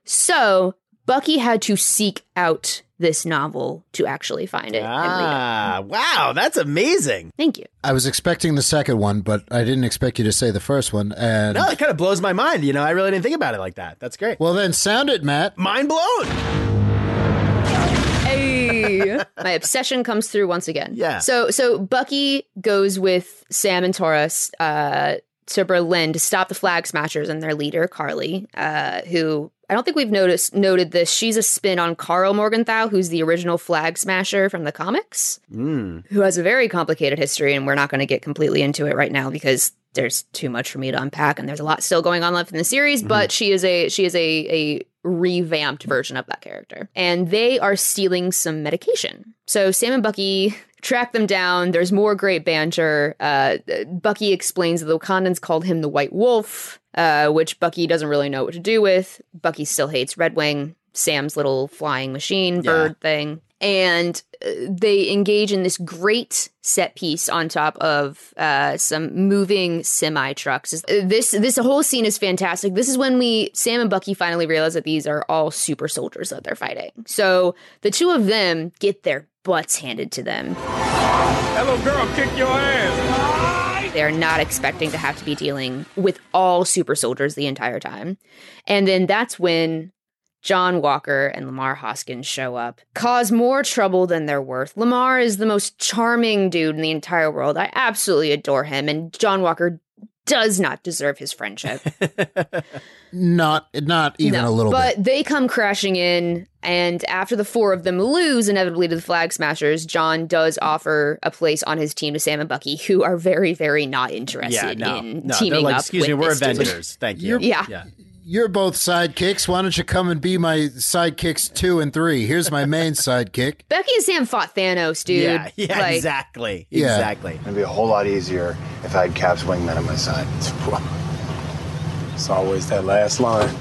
So Bucky had to seek out this novel to actually find it and read it. Ah, wow, that's amazing. Thank you. I was expecting the second one, but I didn't expect you to say the first one. And No, it kind of blows my mind. You know, I really didn't think about it like that. That's great. well, then sound it, Matt. Mind blown. Hey, my obsession comes through once again. Yeah. So so Bucky goes with Sam and Torres uh, to Berlin to stop the Flag Smashers and their leader Karli, uh, who I don't think we've noticed noted this. She's a spin on Karl Morgenthau, who's the original Flag Smasher from the comics, who has a very complicated history, and we're not going to get completely into it right now because there's too much for me to unpack, and there's a lot still going on left in the series. But she is a she is a a revamped version of that character, and they are stealing some medication. So Sam and Bucky track them down. There's more great banter. Uh, Bucky explains that the Wakandans called him the White Wolf, uh, which Bucky doesn't really know what to do with. Bucky still hates Red Wing, Sam's little flying machine bird thing. And uh, they engage in this great set piece on top of uh, some moving semi trucks. This this whole scene is fantastic. This is when we Sam and Bucky finally realize that these are all super soldiers that they're fighting. So the two of them get their butts handed to them. Hello, girl, kick your ass. They're not expecting to have to be dealing with all super soldiers the entire time. And then that's when John Walker and Lemar Hoskins show up, cause more trouble than they're worth. Lemar is the most charming dude in the entire world. I absolutely adore him, and John Walker does not deserve his friendship. <laughs> Not not even No, a little but bit. they come crashing in, and after the four of them lose inevitably to the Flag Smashers, John does offer a place on his team to Sam and Bucky, who are very, very not interested Yeah, no, in no. teaming They're like, up. excuse me, we're this dude." Avengers. Thank you. Yeah. yeah. You're both sidekicks. Why don't you come and be my sidekicks two and three? Here's my main <laughs> sidekick. Becky and Sam fought Thanos, dude. Yeah, yeah, Like, exactly, Yeah. exactly. It'd be a whole lot easier if I had Cap's wingmen on my side. <laughs> <laughs> It's always that last line.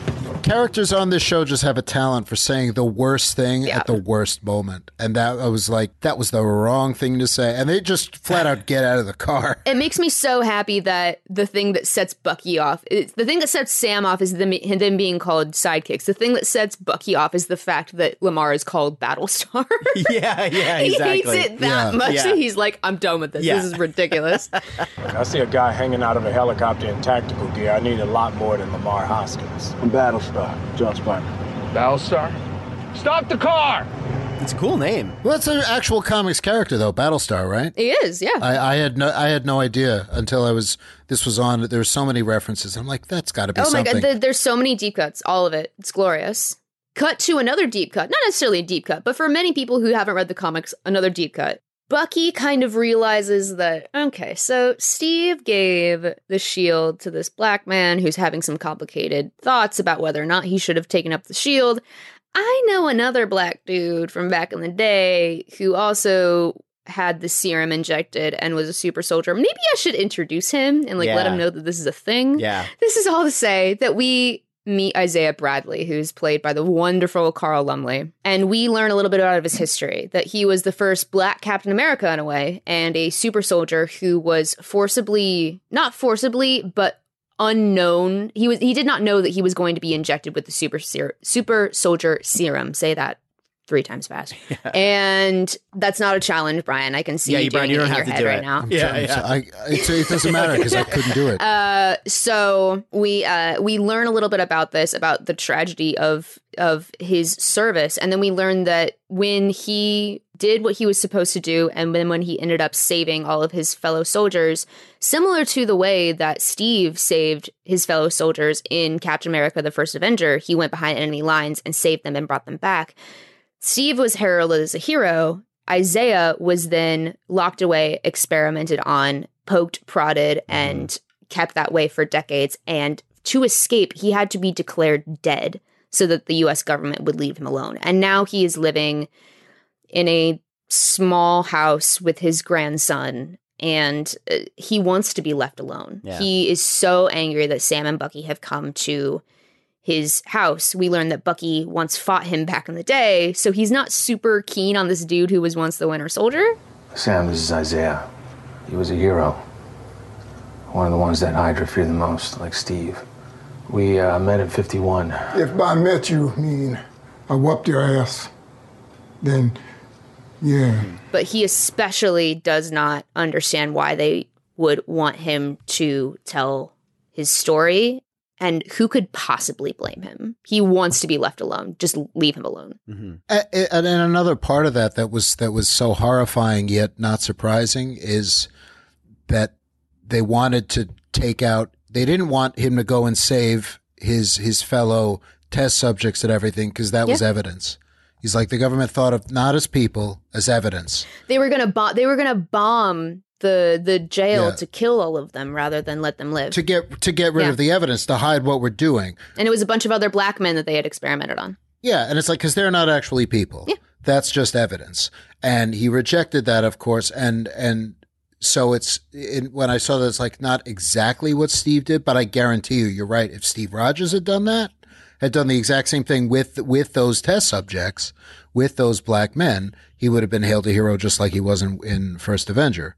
Characters on this show just have a talent for saying the worst thing Yeah. at the worst moment. And that I was like, that was the wrong thing to say. And they just flat out get out of the car. It makes me so happy that the thing that sets Bucky off, it's, the thing that sets Sam off is them, them being called sidekicks. The thing that sets Bucky off is the fact that Lemar is called Battlestar. <laughs> Yeah, yeah, <laughs> he hates it that Yeah. much Yeah. that he's like, I'm done with this. Yeah. This is ridiculous. <laughs> I see a guy hanging out of a helicopter in tactical gear. I need a lot more than Lemar Hoskins. I'm Battlestar, John Spartan. Battlestar? Stop the car! It's a cool name. Well, that's an actual comics character though, Battlestar, right? he is, yeah. I, I had no I had no idea until I was this was on there were so many references. I'm like, that's gotta be oh my god, th- there's so many deep cuts. All of it. It's glorious. Cut to another deep cut. Not necessarily a deep cut, but for many people who haven't read the comics, another deep cut. Bucky kind of realizes that, okay, so Steve gave the shield to this black man who's having some complicated thoughts about whether or not he should have taken up the shield. I know another black dude from back in the day who also had the serum injected and was a super soldier. Maybe I should introduce him and like let him know that this is a thing. Yeah. This is all to say that we meet Isaiah Bradley, who's played by the wonderful Carl Lumbly. And we learn a little bit out of his history that he was the first black Captain America in a way, and a super soldier who was forcibly, not forcibly, but unknown. He was he did not know that he was going to be injected with the super ser- super soldier serum. Say that three times fast. <laughs> And that's not a challenge, Brian. I can see Yeah, you you- Brian, doing you don't in have your to head do right it. now. Yeah, yeah. I, it's, it doesn't matter because I couldn't do it. <laughs> Uh, so we uh, we learn a little bit about this, about the tragedy of of his service, and then we learn that when he did what he was supposed to do, and then when he ended up saving all of his fellow soldiers, similar to the way that Steve saved his fellow soldiers in Captain America: The First Avenger, he went behind enemy lines and saved them and brought them back. Steve was heralded as a hero. Isaiah was then locked away, experimented on, poked, prodded, and kept that way for decades. And to escape, he had to be declared dead so that the US government would leave him alone. And now he is living in a small house with his grandson. And uh, he wants to be left alone. Yeah. He is so angry that Sam and Bucky have come to his house. We learn that Bucky once fought him back in the day, so he's not super keen on this dude who was once the Winter Soldier. Sam, this is Isaiah. He was a hero. One of the ones that Hydra feared the most, like Steve. We uh, met in 51. If I met you, mean I whooped your ass, then yeah. But he especially does not understand why they would want him to tell his story. And who could possibly blame him? He wants to be left alone. Just leave him alone. Mm-hmm. A- a- And then another part of that that was that was so horrifying yet not surprising is that they wanted to take out. They didn't want him to go and save his his fellow test subjects and everything because that was evidence. He's like the government thought of not as people as evidence. They were gonna bomb. They were gonna bomb the the jail Yeah. to kill all of them rather than let them live. to get to get rid Yeah. of the evidence to hide what we're doing. and it was a bunch of other black men that they had experimented on. Yeah, and it's like because they're not actually people. Yeah. That's just evidence, and he rejected that, of course, and and so it's in, when I saw that it's like not exactly what Steve did, but I guarantee you, you're right. If Steve Rogers had done that, had done the exact same thing with with those test subjects, with those black men, he would have been hailed a hero just like he was in, in First Avenger.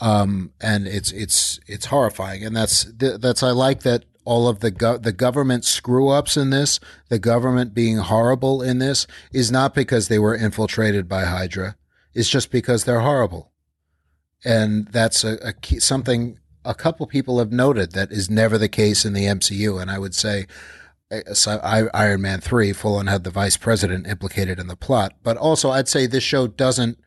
Um, and it's it's it's horrifying, and that's that's I like that all of the go- the government screw ups in this, the government being horrible in this, is not because they were infiltrated by Hydra. It's just because they're horrible, and that's a, a key, something a couple people have noted that is never the case in the MCU. And I would say, uh, so I, Iron Man three full on had the vice president implicated in the plot, but also I'd say this show doesn't.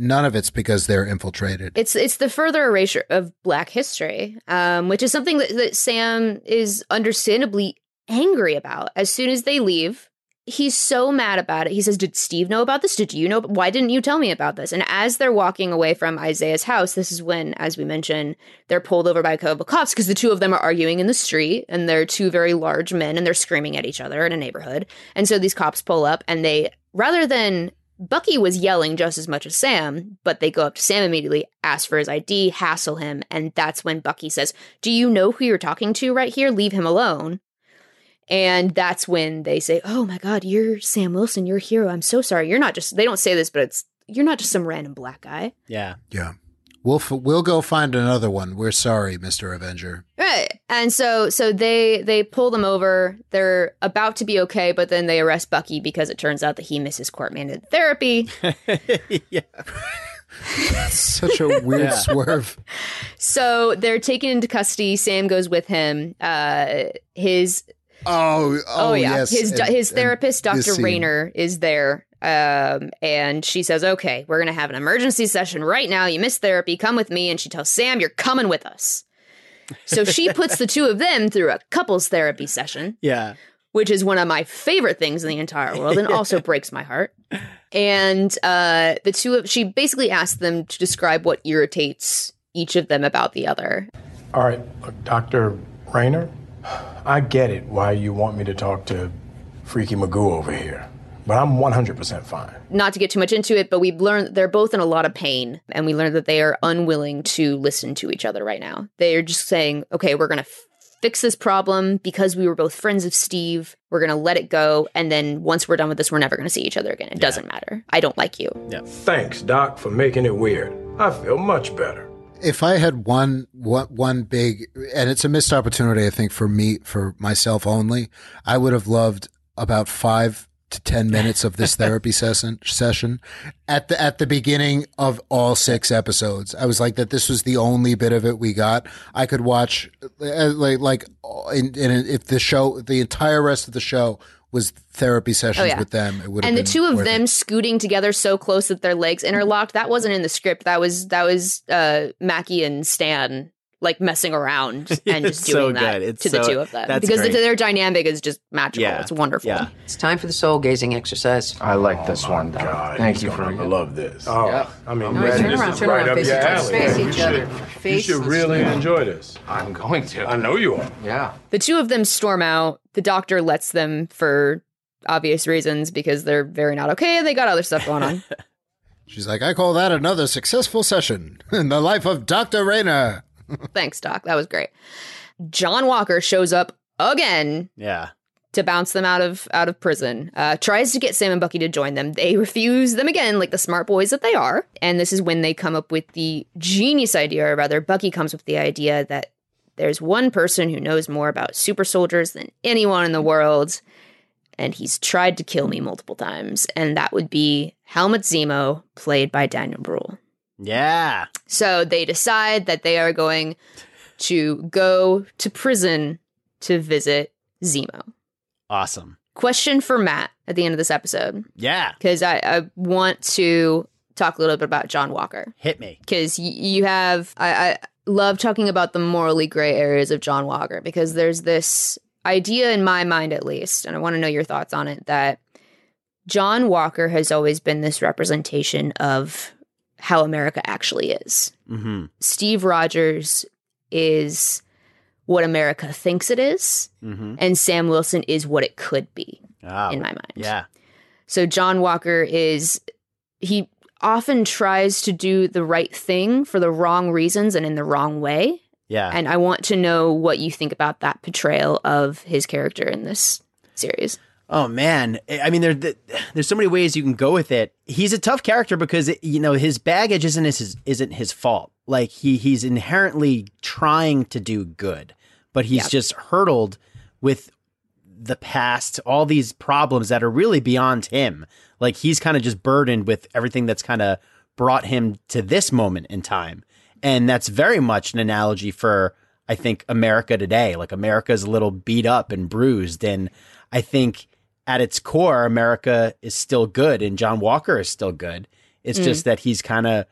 None of it's because they're infiltrated. It's it's the further erasure of Black history, um, which is something that, that Sam is understandably angry about. As soon as they leave, he's so mad about it. He says, "Did Steve know about this? Did you know? Why didn't you tell me about this?" And as they're walking away from Isaiah's house, this is when, as we mentioned, they're pulled over by a couple of cops because the two of them are arguing in the street, and they're two very large men, and they're screaming at each other in a neighborhood. And so these cops pull up, and they rather than Bucky was yelling just as much as Sam, but they go up to Sam immediately, ask for his ID, hassle him, and that's when Bucky says, Do you know who you're talking to right here? Leave him alone. And that's when they say, Oh my God, you're Sam Wilson, you're a hero. I'm so sorry. You're not just, they don't say this, but it's, you're not just some random black guy. Yeah. Yeah. We'll f- we'll go find another one. We're sorry, Mister Avenger. Right. And so so they they pull them over. They're about to be okay, but then they arrest Bucky because it turns out that he misses court mandated therapy. <laughs> yeah. Such a <laughs> weird Yeah. swerve. So they're taken into custody. Sam goes with him. Uh, his Oh, oh, oh, yeah, yes. his And- his therapist, Doctor. Raynor, is there. Um, and she says, "Okay, we're gonna have an emergency session right now. You missed therapy. Come with me." And she tells Sam, "You're coming with us." So she <laughs> puts the two of them through a couples therapy session. Yeah. which is one of my favorite things in the entire world and <laughs> also breaks my heart. And uh, the two of she basically asked them to describe what irritates each of them about the other. All right, look, Dr. Raynor, I get it why you want me to talk to Freaky Magoo over here, but I'm 100% fine. Not to get too much into it, but we've learned they're both in a lot of pain, and we learned that they are unwilling to listen to each other right now. They are just saying, okay, we're going to f- fix this problem because we were both friends of Steve. We're going to let it go. And then once we're done with this, we're never going to see each other again. It doesn't matter. I don't like you. Yeah. Thanks, Doc, for making it weird. I feel much better. if I had one one one big and it's a missed opportunity, I think for me for myself only, I would have loved about five to ten minutes of this <laughs> therapy session session at the at the beginning of all six episodes. I was like that. This was the only bit of it we got. I could watch uh, like like in, in if the show the entire rest of the show was therapy sessions Oh, yeah. with them. It would have And the two of worth it. them scooting together so close that their legs interlocked, that wasn't in the script. That was that was uh Mackie and Stan like messing around <laughs> and just doing so that good. It's to the two of them. Because great. their dynamic is just magical. Yeah. It's wonderful. Yeah. It's time for the soul gazing exercise. I like this oh, one, Doc. God, Thank you for gonna love this. Oh, Yeah. I mean, No, turn around, turn right around, up face your each other, face You should- other. You Face- should really enjoy this. I'm going to. I know you are. Yeah. The two of them storm out. The doctor lets them for obvious reasons because they're very not okay. and They got other stuff going on. <laughs> She's like, I call that another successful session in the life of Doctor Raynor. <laughs> Thanks, Doc. That was great. John Walker shows up again Yeah. to bounce them out of out of prison. Uh, tries to get Sam and Bucky to join them. They refuse them again, like the smart boys that they are. And this is when they come up with the genius idea, or rather, Bucky comes up with the idea that there's one person who knows more about super soldiers than anyone in the world, and he's tried to kill me multiple times, and that would be Helmut Zemo, played by Daniel Bruhl. Yeah. So they decide that they are going to go to prison to visit Zemo. Awesome. Question for Matt at the end of this episode, Yeah. because I, I want to talk a little bit about John Walker. Hit me. Because y- you have, I, I love talking about the morally gray areas of John Walker because there's this idea in my mind, at least, and I want to know your thoughts on it, that John Walker has always been this representation of how America actually is. Mm-hmm. Steve Rogers is what America thinks it is, Mm-hmm. and Sam Wilson is what it could be Oh, in my mind. yeah. So John Walker is he often tries to do the right thing for the wrong reasons and in the wrong way. Yeah. And I want to know what you think about that portrayal of his character in this series. Oh man, I mean, there, there's so many ways you can go with it. He's a tough character because it, you know his baggage isn't his isn't his fault. Like he he's inherently trying to do good, but he's Yeah. just hurdled with the past, all these problems that are really beyond him. Like he's kind of just burdened with everything that's kind of brought him to this moment in time, and that's very much an analogy for I think America today. Like America's a little beat up and bruised, and I think at its core, America is still good and John Walker is still good. It's Mm. just that he's kind of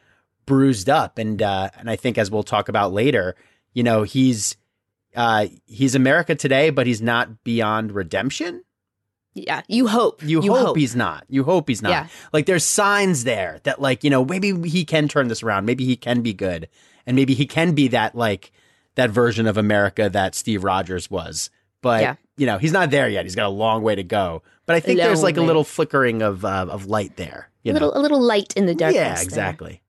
bruised up, and uh, and I think as we'll talk about later, you know, he's uh, he's America today, but he's not beyond redemption. Yeah, you hope. You, hope, he's not. You hope he's not. Yeah. Like there's signs there that like you know maybe he can turn this around. Maybe he can be good, and maybe he can be that like that version of America that Steve Rogers was. But Yeah. You know he's not there yet. He's got a long way to go. But I think there's Long like a little flickering of uh, of light there. You a little know? a little light in the darkness. yeah, there. exactly.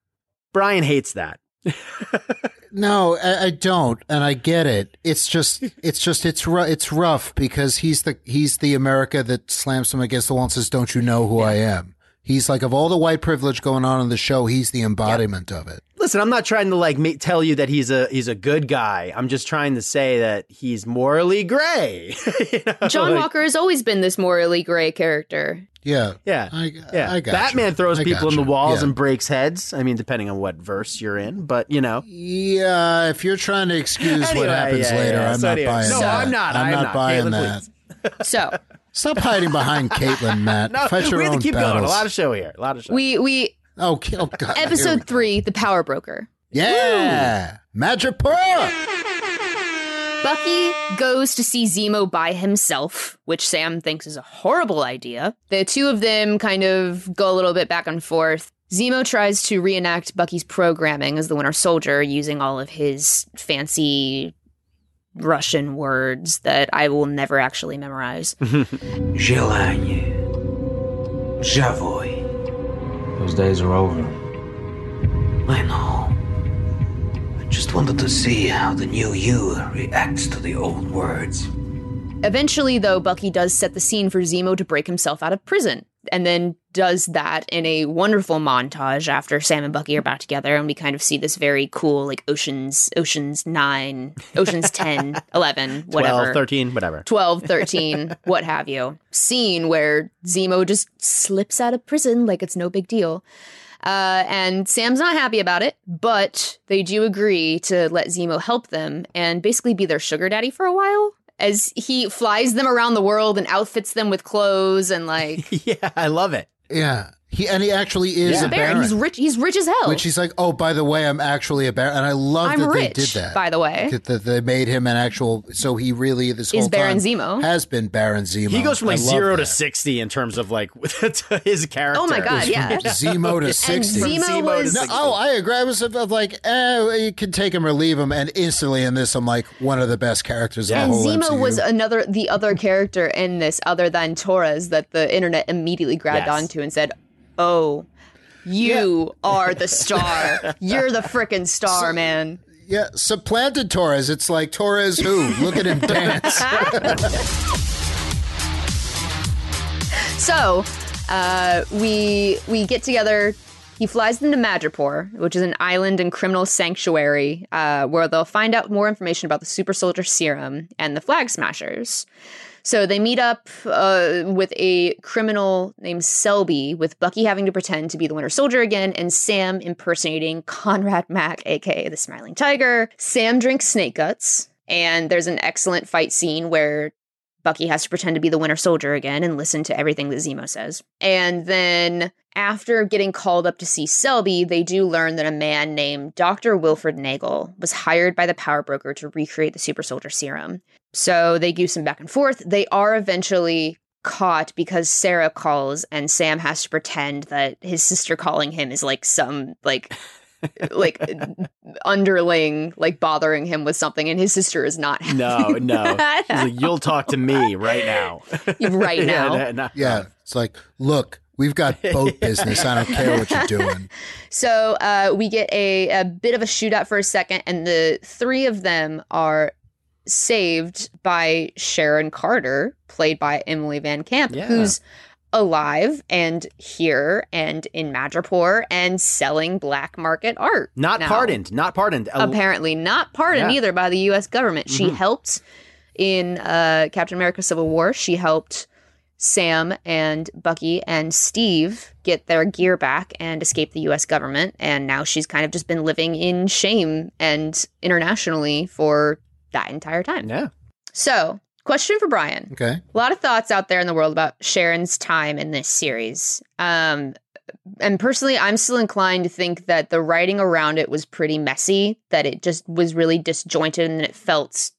Brian hates that. <laughs> No, I, I don't, and I get it. It's just, it's just, it's ru- it's rough because he's the he's the America that slams him against the wall and says, "Don't you know who I am?" He's like, of all the white privilege going on in the show, he's the embodiment of it. Listen, I'm not trying to like ma- tell you that he's a he's a good guy. I'm just trying to say that he's morally gray. <laughs> You know, John like- Walker has always been this morally gray character. Yeah, Yeah, I, yeah. I got Batman you. throws I people in the walls Yeah. and breaks heads. I mean, depending on what verse you're in, but you know. Yeah, if you're trying to excuse Anyway, what happens yeah, later, yeah. I'm So not anyway- buying No, that. I'm not. I'm I'm not not. buying Caitlin, that. So Stop hiding behind Caitlin, Matt. <laughs> No, Fight your we have own to keep battles. going. A lot of show here. A lot of show. we we oh, ki- oh, God. episode three, the power broker. Yeah, Magic Pearl. Bucky goes to see Zemo by himself, which Sam thinks is a horrible idea. The two of them kind of go a little bit back and forth. Zemo tries to reenact Bucky's programming as the Winter Soldier using all of his fancy Russian words that I will never actually memorize. <laughs> Желание. Живой. Those days are over. I know. I just wanted to see how the new you reacts to the old words. Eventually, though, Bucky does set the scene for Zemo to break himself out of prison, and then does that in a wonderful montage after Sam and Bucky are back together, and we kind of see this very cool, like Ocean's Ocean's 9, Ocean's <laughs> 10, 11, whatever. 12, 13, whatever. 12, <laughs> 13, what have you. Scene where Zemo just slips out of prison like it's no big deal. Uh, and Sam's not happy about it, but they do agree to let Zemo help them and basically be their sugar daddy for a while. As he flies them around the world and outfits them with clothes and like <laughs> yeah, I love it. Yeah. He and he actually is he's a a baron. baron. He's rich. He's rich as hell. Which he's like, oh, by the way, I'm actually a baron, and I love I'm that rich, they did that. by the way. that, that they made him an actual. So he really this Is whole Baron time Zemo. has been Baron Zemo. He goes from like I love zero to sixty in terms of like <laughs> his character. Oh my God, yeah. <laughs> Zemo to sixty. Zemo Zemo to was- No, oh, I agree. I was of- of like, eh, you can take him or leave him, and instantly in this, I'm like one of the best characters in and the whole Zemo MCU. was another the other character in this other than Torres that the internet immediately grabbed Yes. onto and said, "Oh, you <laughs> are the star. You're the freaking star, man." yeah, supplanted Torres. It's like Torres who? Look at him dance. <laughs> So, uh, we we get together. He flies them to Madripoor, which is an island and criminal sanctuary, uh, where they'll find out more information about the super soldier serum and the flag smashers. So they meet up uh, with a criminal named Selby, with Bucky having to pretend to be the Winter Soldier again, and Sam impersonating Conrad Mack, aka the Smiling Tiger. Sam drinks snake guts, and there's an excellent fight scene where Bucky has to pretend to be the Winter Soldier again and listen to everything that Zemo says. And then after getting called up to see Selby, they do learn that a man named Dr. Wilfred Nagel was hired by the power broker to recreate the super soldier serum. So they goose him back and forth. They are eventually caught because Sarah calls and Sam has to pretend that his sister calling him is like some like <laughs> like underling like bothering him with something and his sister is not happy No, with no. that. Like, you'll talk to me right now. <laughs> right <laughs> now Yeah, no, no. yeah, it's like, look, we've got boat business. I don't care what you're doing. So uh, we get a, a bit of a shootout for a second, and the three of them are saved by Sharon Carter, played by Emily Van Camp, Yeah. who's alive and here and in Madripoor and selling black market art. Not now. pardoned. Not pardoned. Apparently not pardoned Yeah. either by the U.S. government. She Mhm. helped in uh, Captain America: Civil War. She helped Sam and Bucky and Steve get their gear back and escape the US government. And now she's kind of just been living in shame and internationally for that entire time. Yeah. So, question for Brian. Okay. A lot of thoughts out there in the world about Sharon's time in this series. Um, and personally, I'm still inclined to think that the writing around it was pretty messy, that it just was really disjointed and it felt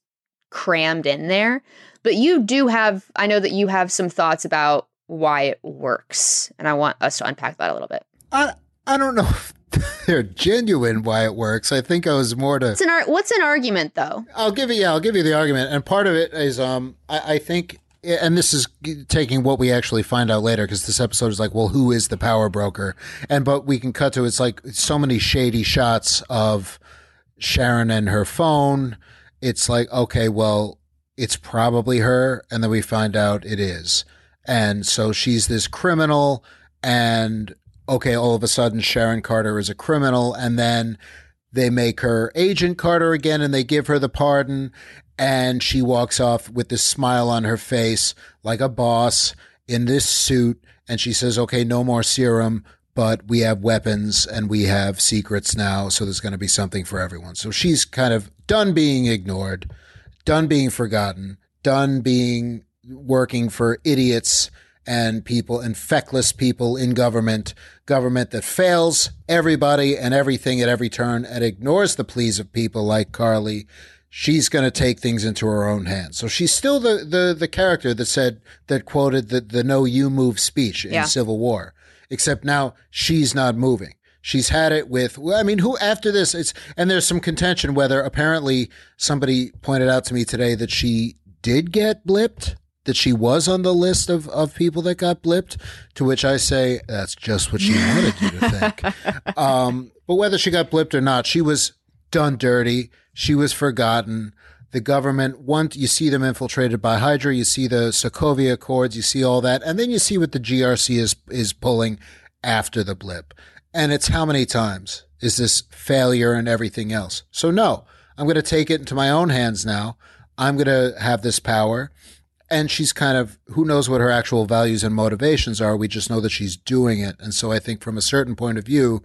crammed in there. But you do have, I know that you have some thoughts about why it works. And I want us to unpack that a little bit. I I don't know if <laughs> they're genuine why it works. I think I was more to What's an, ar- what's an argument, though? I'll give you yeah, I'll give you the argument. And part of it is um I, I think and this is taking what we actually find out later because this episode is like, well, who is the power broker? And but we can cut to it's like so many shady shots of Sharon and her phone. It's like, okay, well, it's probably her, and then we find out it is. And so she's this criminal, and okay, all of a sudden Sharon Carter is a criminal, and then they make her Agent Carter again and they give her the pardon. And she walks off with this smile on her face, like a boss in this suit. And she says, okay, no more serum, but we have weapons and we have secrets now. So there's going to be something for everyone. So she's kind of done being ignored, done being forgotten, done being working for idiots and people and feckless people in government, government that fails everybody and everything at every turn and ignores the pleas of people like Karli she's going to take things into her own hands. So she's still the, the, the character that said, that quoted the, the no you move speech in Yeah. Civil War, except now she's not moving. She's had it with, well, I mean, who after this, it's, and there's some contention whether apparently somebody pointed out to me today that she did get blipped, that she was on the list of, of people that got blipped, to which I say, that's just what she wanted you to think. <laughs> Um, but whether she got blipped or not, she was done dirty. She was forgotten. The government, once you see them infiltrated by Hydra, you see the Sokovia Accords, you see all that, and then you see what the GRC is is pulling after the blip. And it's how many times is this failure and everything else? So no, I'm going to take it into my own hands now. I'm going to have this power. And she's kind of, who knows what her actual values and motivations are. We just know that she's doing it. And so I think from a certain point of view,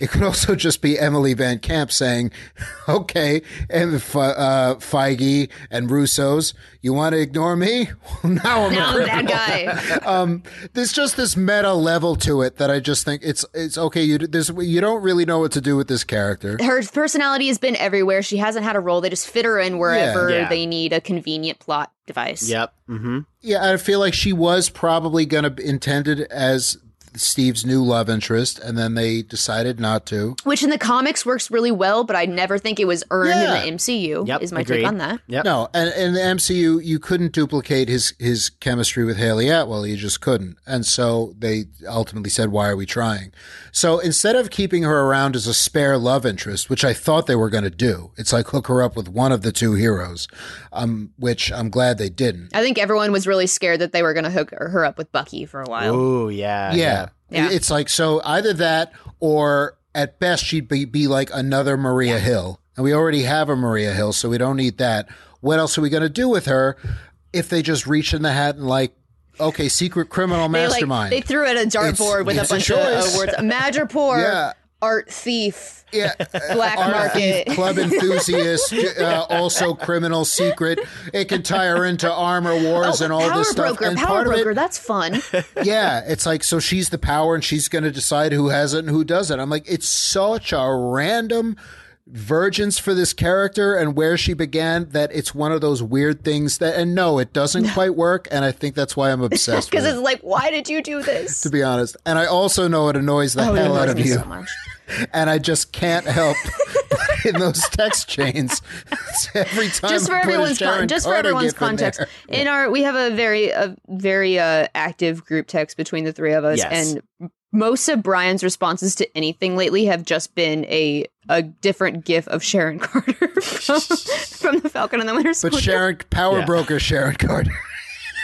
it could also <laughs> just be Emily Van Camp saying, <laughs> okay, and Fe- uh, Feige and Russo's, you want to ignore me? <laughs> now I'm Now a I'm that guy. um, there's just this meta level to it that I just think it's, it's okay. You, there's, you don't really know what to do with this character. Her personality has been everywhere. She hasn't had a role. They just fit her in wherever Yeah. they need a convenient plot device. Yep. Mm-hmm. Yeah, I feel like she was probably going to intended as Steve's new love interest, and then they decided not to. Which in the comics works really well, but I never think it was earned Yeah. in the MCU. Yep, is my agreed. take on that. No, and in the MCU, you couldn't duplicate his his chemistry with Hayley Atwell. You just couldn't, and so they ultimately said, "Why are we trying?" So instead of keeping her around as a spare love interest, which I thought they were going to do, it's like hook her up with one of the two heroes, um, which I'm glad they didn't. I think everyone was really scared that they were going to hook her up with Bucky for a while. Oh yeah. yeah. Yeah. It's like so either that or at best she'd be, be like another Maria Hill. And we already have a Maria Hill, so we don't need that. What else are we going to do with her if they just reach in the hat and like, okay, secret criminal They, like, mastermind? they threw at a dartboard with a it's a bunch of choice. uh, words. Madripoor, <laughs> Yeah. Art thief, yeah, black Art market, thief, club <laughs> enthusiast, uh, also criminal secret. It can tie her into armor wars and all Oh, this stuff. broker, and power part of it, broker. That's fun. <laughs> yeah, it's like so she's the power and she's going to decide who has it and who doesn't. I'm like, it's such a random virgins for this character and where she began that it's one of those weird things that and no, it doesn't <laughs> quite work. And I think that's why I'm obsessed Because it, it's like, why did you do this? to be honest. And I also know it annoys the Oh, hell out of you. so much. And I just can't help <laughs> in those text chains every time. just for I put a everyone's con- Sharon just for everyone's gif in context in, our we have a very a very uh active group text between the three of us Yes. and most of Brian's responses to anything lately have just been a a different gif of Sharon Carter <laughs> from, from the Falcon and the Winter Soldier. But Sharon, power Yeah. broker Sharon Carter.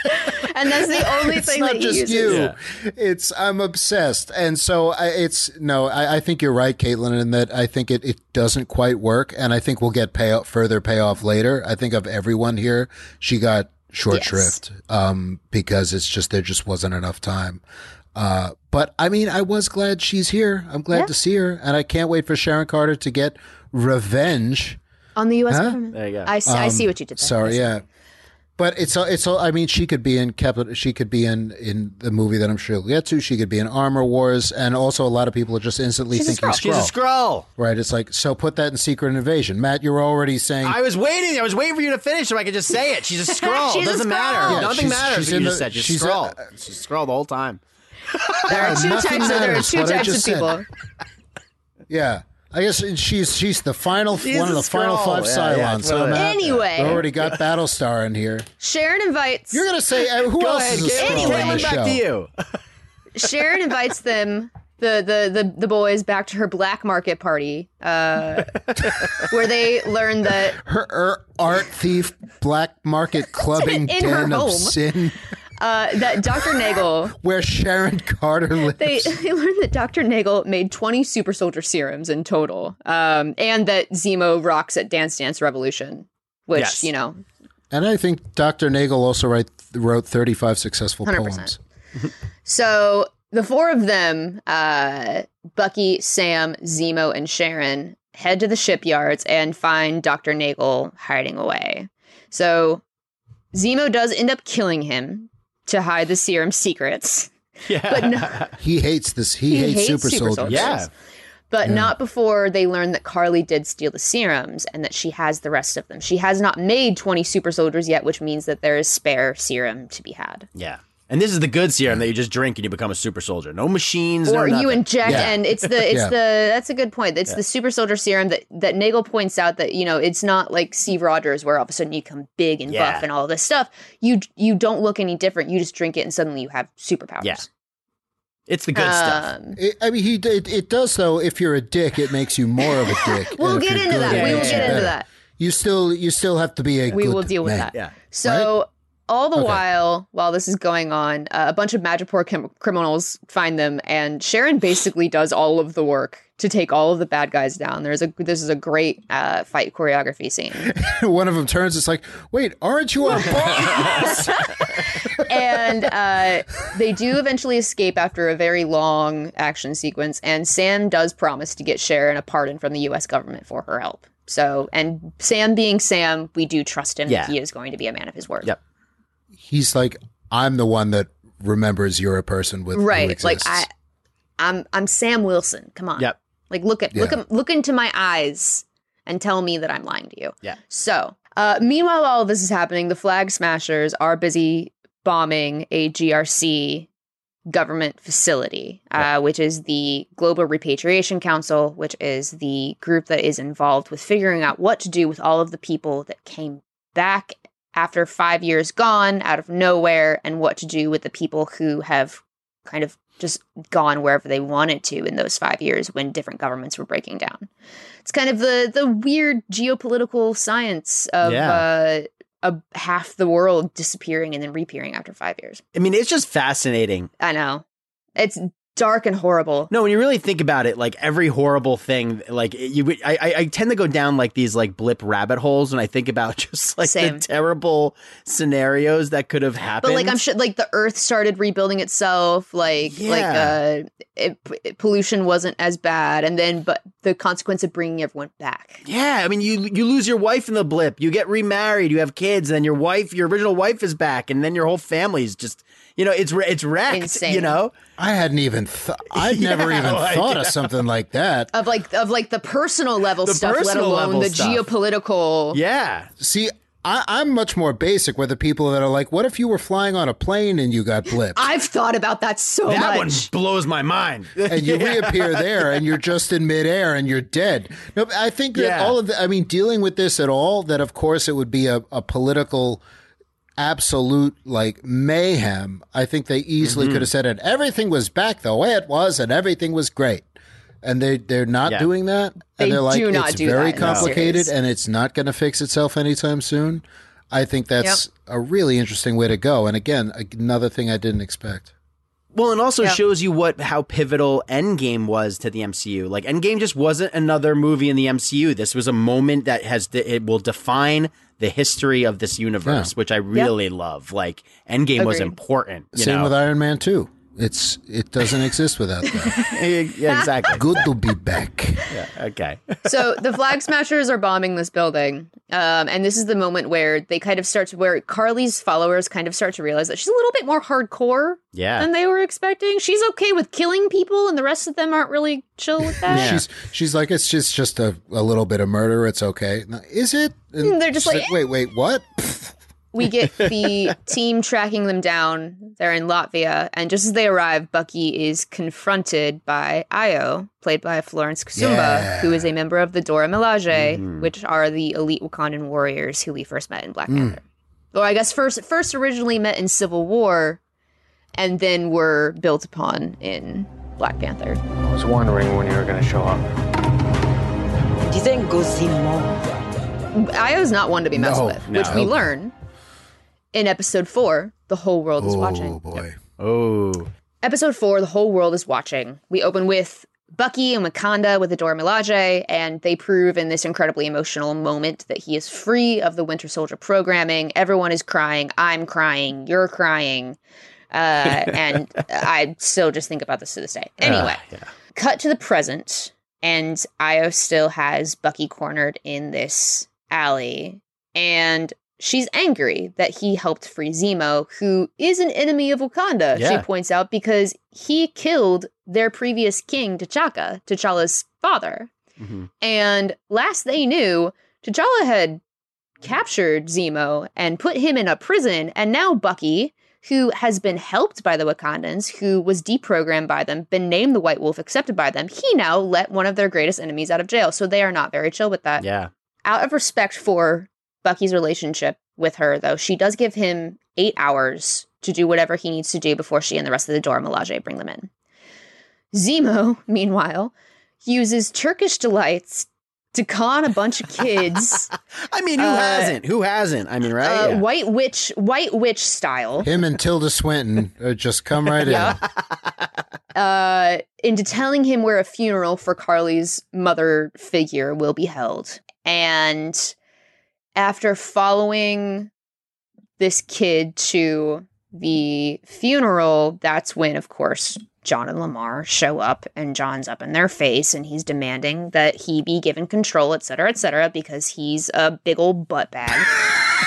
<laughs> and that's the <laughs> only it's thing not that just uses. you. It's I'm obsessed, and so I, it's no. I, I think you're right, Caitlin, in that I think it, it doesn't quite work, and I think we'll get payoff further payoff later. I think of everyone here, she got short Yes. shrift um, because it's just there just wasn't enough time. Uh, but I mean, I was glad she's here. I'm glad Yeah. to see her, and I can't wait for Sharon Carter to get revenge. on the U.S. Huh? government. There you go. I, see- I see Um, what you did there. Sorry, yeah. But it's all- it's all. I mean, she could be in Capital. She could be in in the movie that I'm sure we'll get to. She could be in Armor Wars, and also a lot of people are just instantly She's a thinking Skrull. She's a Skrull. Right? It's like so. Put that in Secret Invasion, Matt. You're already saying I was waiting. I was waiting for you to finish so I could just say it. She's a <laughs> Skrull. She's Doesn't Skrull. matter. Yeah, Nothing she's- matters. she's in you the- just said. She's, she's a a- Skrull. she's a Skrull the whole time. There are two nothing types. Of, there are two types of people. Yeah. I guess she's she's the final She's one of a the final five Yeah, yeah, Cylons. it's so one of Anyway. we already got Battlestar in here. Sharon invites. You're gonna say uh, who Go else ahead, is a Caitlin. Skrull in Caitlin, the back to you. <laughs> Sharon invites them, the, the the the boys, back to her black market party, uh, where they learn that Her, her art thief, black market <laughs> clubbing In her den home. of sin, <laughs> uh, that Dr. Nagel <laughs> where Sharon Carter lives. they, <laughs> they learned that Dr. Nagel made 20 super soldier serums in total, um, and that Zemo rocks at Dance Dance Revolution, which Yes. you know, And I think Dr. Nagel also write, wrote 35 successful 100%. poems. So the four of them, uh, Bucky, Sam, Zemo, and Sharon, head to the shipyards and find Dr. Nagel hiding away. So Zemo does end up killing him to hide the serum secrets. Yeah. But no, <laughs> He hates this. He, He hates, hates super, super soldiers. soldiers. Yeah. but Yeah. not before they learn that Karli did steal the serums and that she has the rest of them. She has not made 20 super soldiers yet, which means that there is spare serum to be had. Yeah. And this is the good serum that you just drink and you become a super soldier. No machines, or no you nothing. inject Yeah. and it's the <laughs> it's Yeah. the that's a good point it's Yeah. the super soldier serum that that nagel points out that you know it's not like steve rogers where all of a sudden you become big and Yeah. buff and all this stuff you you don't look any different you just drink it and suddenly you have superpowers Yeah. It's the good stuff. Um, It, I mean, he it, it does though. If you're a dick, it makes you more of a <laughs> dick. we'll get into good, that it we will makes you get into better. that You still you still have to be a. we good will deal with man. that Yeah. so all the Okay. while while this is going on uh, a bunch of Madripoor crim- criminals find them and sharon basically does all of the work to take all of the bad guys down there's a this is a great uh, fight choreography scene <laughs> One of them turns. It's like, wait, aren't you our <laughs> boss? and uh, they do eventually escape after a very long action sequence. And Sam does promise to get Sharon a pardon from the U.S. government for her help. So, and Sam being Sam, we do trust him Yeah. he is going to be a man of his word. Yep. He's like, I'm the one that remembers you're a person with who Right. Like. I, I'm I'm Sam Wilson. Come on. Yep. Like look at look Yeah. at look into my eyes and tell me that I'm lying to you. Yeah. So, uh, meanwhile, all of this is happening. The Flag Smashers are busy bombing a GRC government facility, uh, which is the Global Repatriation Council, which is the group that is involved with figuring out what to do with all of the people that came back after five years gone out of nowhere and what to do with the people who have kind of just gone wherever they wanted to in those five years when different governments were breaking down. It's kind of the the weird geopolitical science of uh, of half the world disappearing and then reappearing after five years. I mean, it's just fascinating. I know it's dark and horrible. No, when you really think about it, like every horrible thing, like you, I, I, I tend to go down like these like blip rabbit holes when I think about <laughs> just like Same. the terrible scenarios that could have happened. But like I'm sure, like the Earth started rebuilding itself. Like like uh, it, it- pollution wasn't as bad, and then but the consequence of bringing everyone back. Yeah, I mean, you you lose your wife in the blip. You get remarried. You have kids, and then your wife, your original wife, is back, and then your whole family's just, you know, it's it's wrecked. Insane. You know, I hadn't even. Th- I'd <laughs> never Yeah, even like, thought yeah. of something like that. Of like of like the personal level The stuff, let personal alone level the stuff. geopolitical. yeah, See, I, I'm much more basic with the people that are like, "What if you were flying on a plane and you got blipped?" I've thought about that so much. that much. one blows my mind. and you <laughs> Yeah. reappear there and you're just in midair and you're dead. No, I think that Yeah. all of the, I mean, dealing with this at all, that of course it would be a, a political absolute like mayhem. I think they easily Mm-hmm. could have said it. Everything was back the way it was and everything was great. And they they're not Yeah. doing that. They and they're like, do not it's do very that in the complicated and it's not going to fix itself anytime soon. I think that's a really interesting way to go. And again, another thing I didn't expect. Well, and also Yeah. shows you what how pivotal Endgame was to the MCU. Like Endgame just wasn't another movie in the MCU. This was a moment that has it will define the history of this universe, Yeah. which I really love. Like Endgame was important. You Same know? with Iron Man 2. It's it doesn't exist without that. <laughs> yeah, exactly. Good to be back. yeah, okay. so the flag smashers are bombing this building um, and this is the moment where they kind of start to where karli's followers kind of start to realize that she's a little bit more hardcore Yeah. than they were expecting she's okay with killing people and the rest of them aren't really chill with that <laughs> She's she's like it's just just a, a little bit of murder. It's okay. No, Is it? And They're just she's like, wait, wait, what? <laughs> we get the team tracking them down. They're in latvia. And just as they arrive bucky is confronted by ayo played by florence kasumba Yeah. who is a member of the dora milaje mm-hmm. which are the elite wakandan warriors who we first met in black mm. panther. Or i guess first first originally met in civil war and then were built upon in black panther. I was wondering when you were going to show up. Didn't go see more. ayo's not one to be messed No, with which we learn in episode four the whole world is watching Oh boy. Oh. Episode four, the whole world is watching. We open with Bucky and Wakanda with Adora Milaje, and they prove in this incredibly emotional moment that he is free of the Winter Soldier programming. Everyone is crying. I'm crying. You're crying. Uh, and I still just think about this to this day. Anyway, yeah. cut to the present, and Ayo still has Bucky cornered in this alley, and she's angry that he helped free Zemo, who is an enemy of Wakanda, Yeah. she points out, because he killed their previous king, T'Chaka, T'Challa's father. Mm-hmm. And last they knew, T'Challa had captured Zemo and put him in a prison. And now Bucky, who has been helped by the Wakandans, who was deprogrammed by them, been named the White Wolf, accepted by them, he now let one of their greatest enemies out of jail. So they are not very chill with that. Yeah. Out of respect for Bucky's relationship with her, though, she does give him eight hours to do whatever he needs to do before she and the rest of the Dora Milaje bring them in. Zemo, <laughs> meanwhile, uses Turkish delights to con a bunch of kids. <laughs> I mean, who Uh, hasn't? Who hasn't? I mean, right? uh, Yeah. White witch, white witch style, Him and Tilda Swinton uh, just come right Yeah. <laughs> uh, into telling him where a funeral for Karli's mother figure will be held. And after following this kid to the funeral, that's when, of course, John and Lemar show up, and John's up in their face, and he's demanding that he be given control, et cetera, et cetera, because he's a big old butt bag.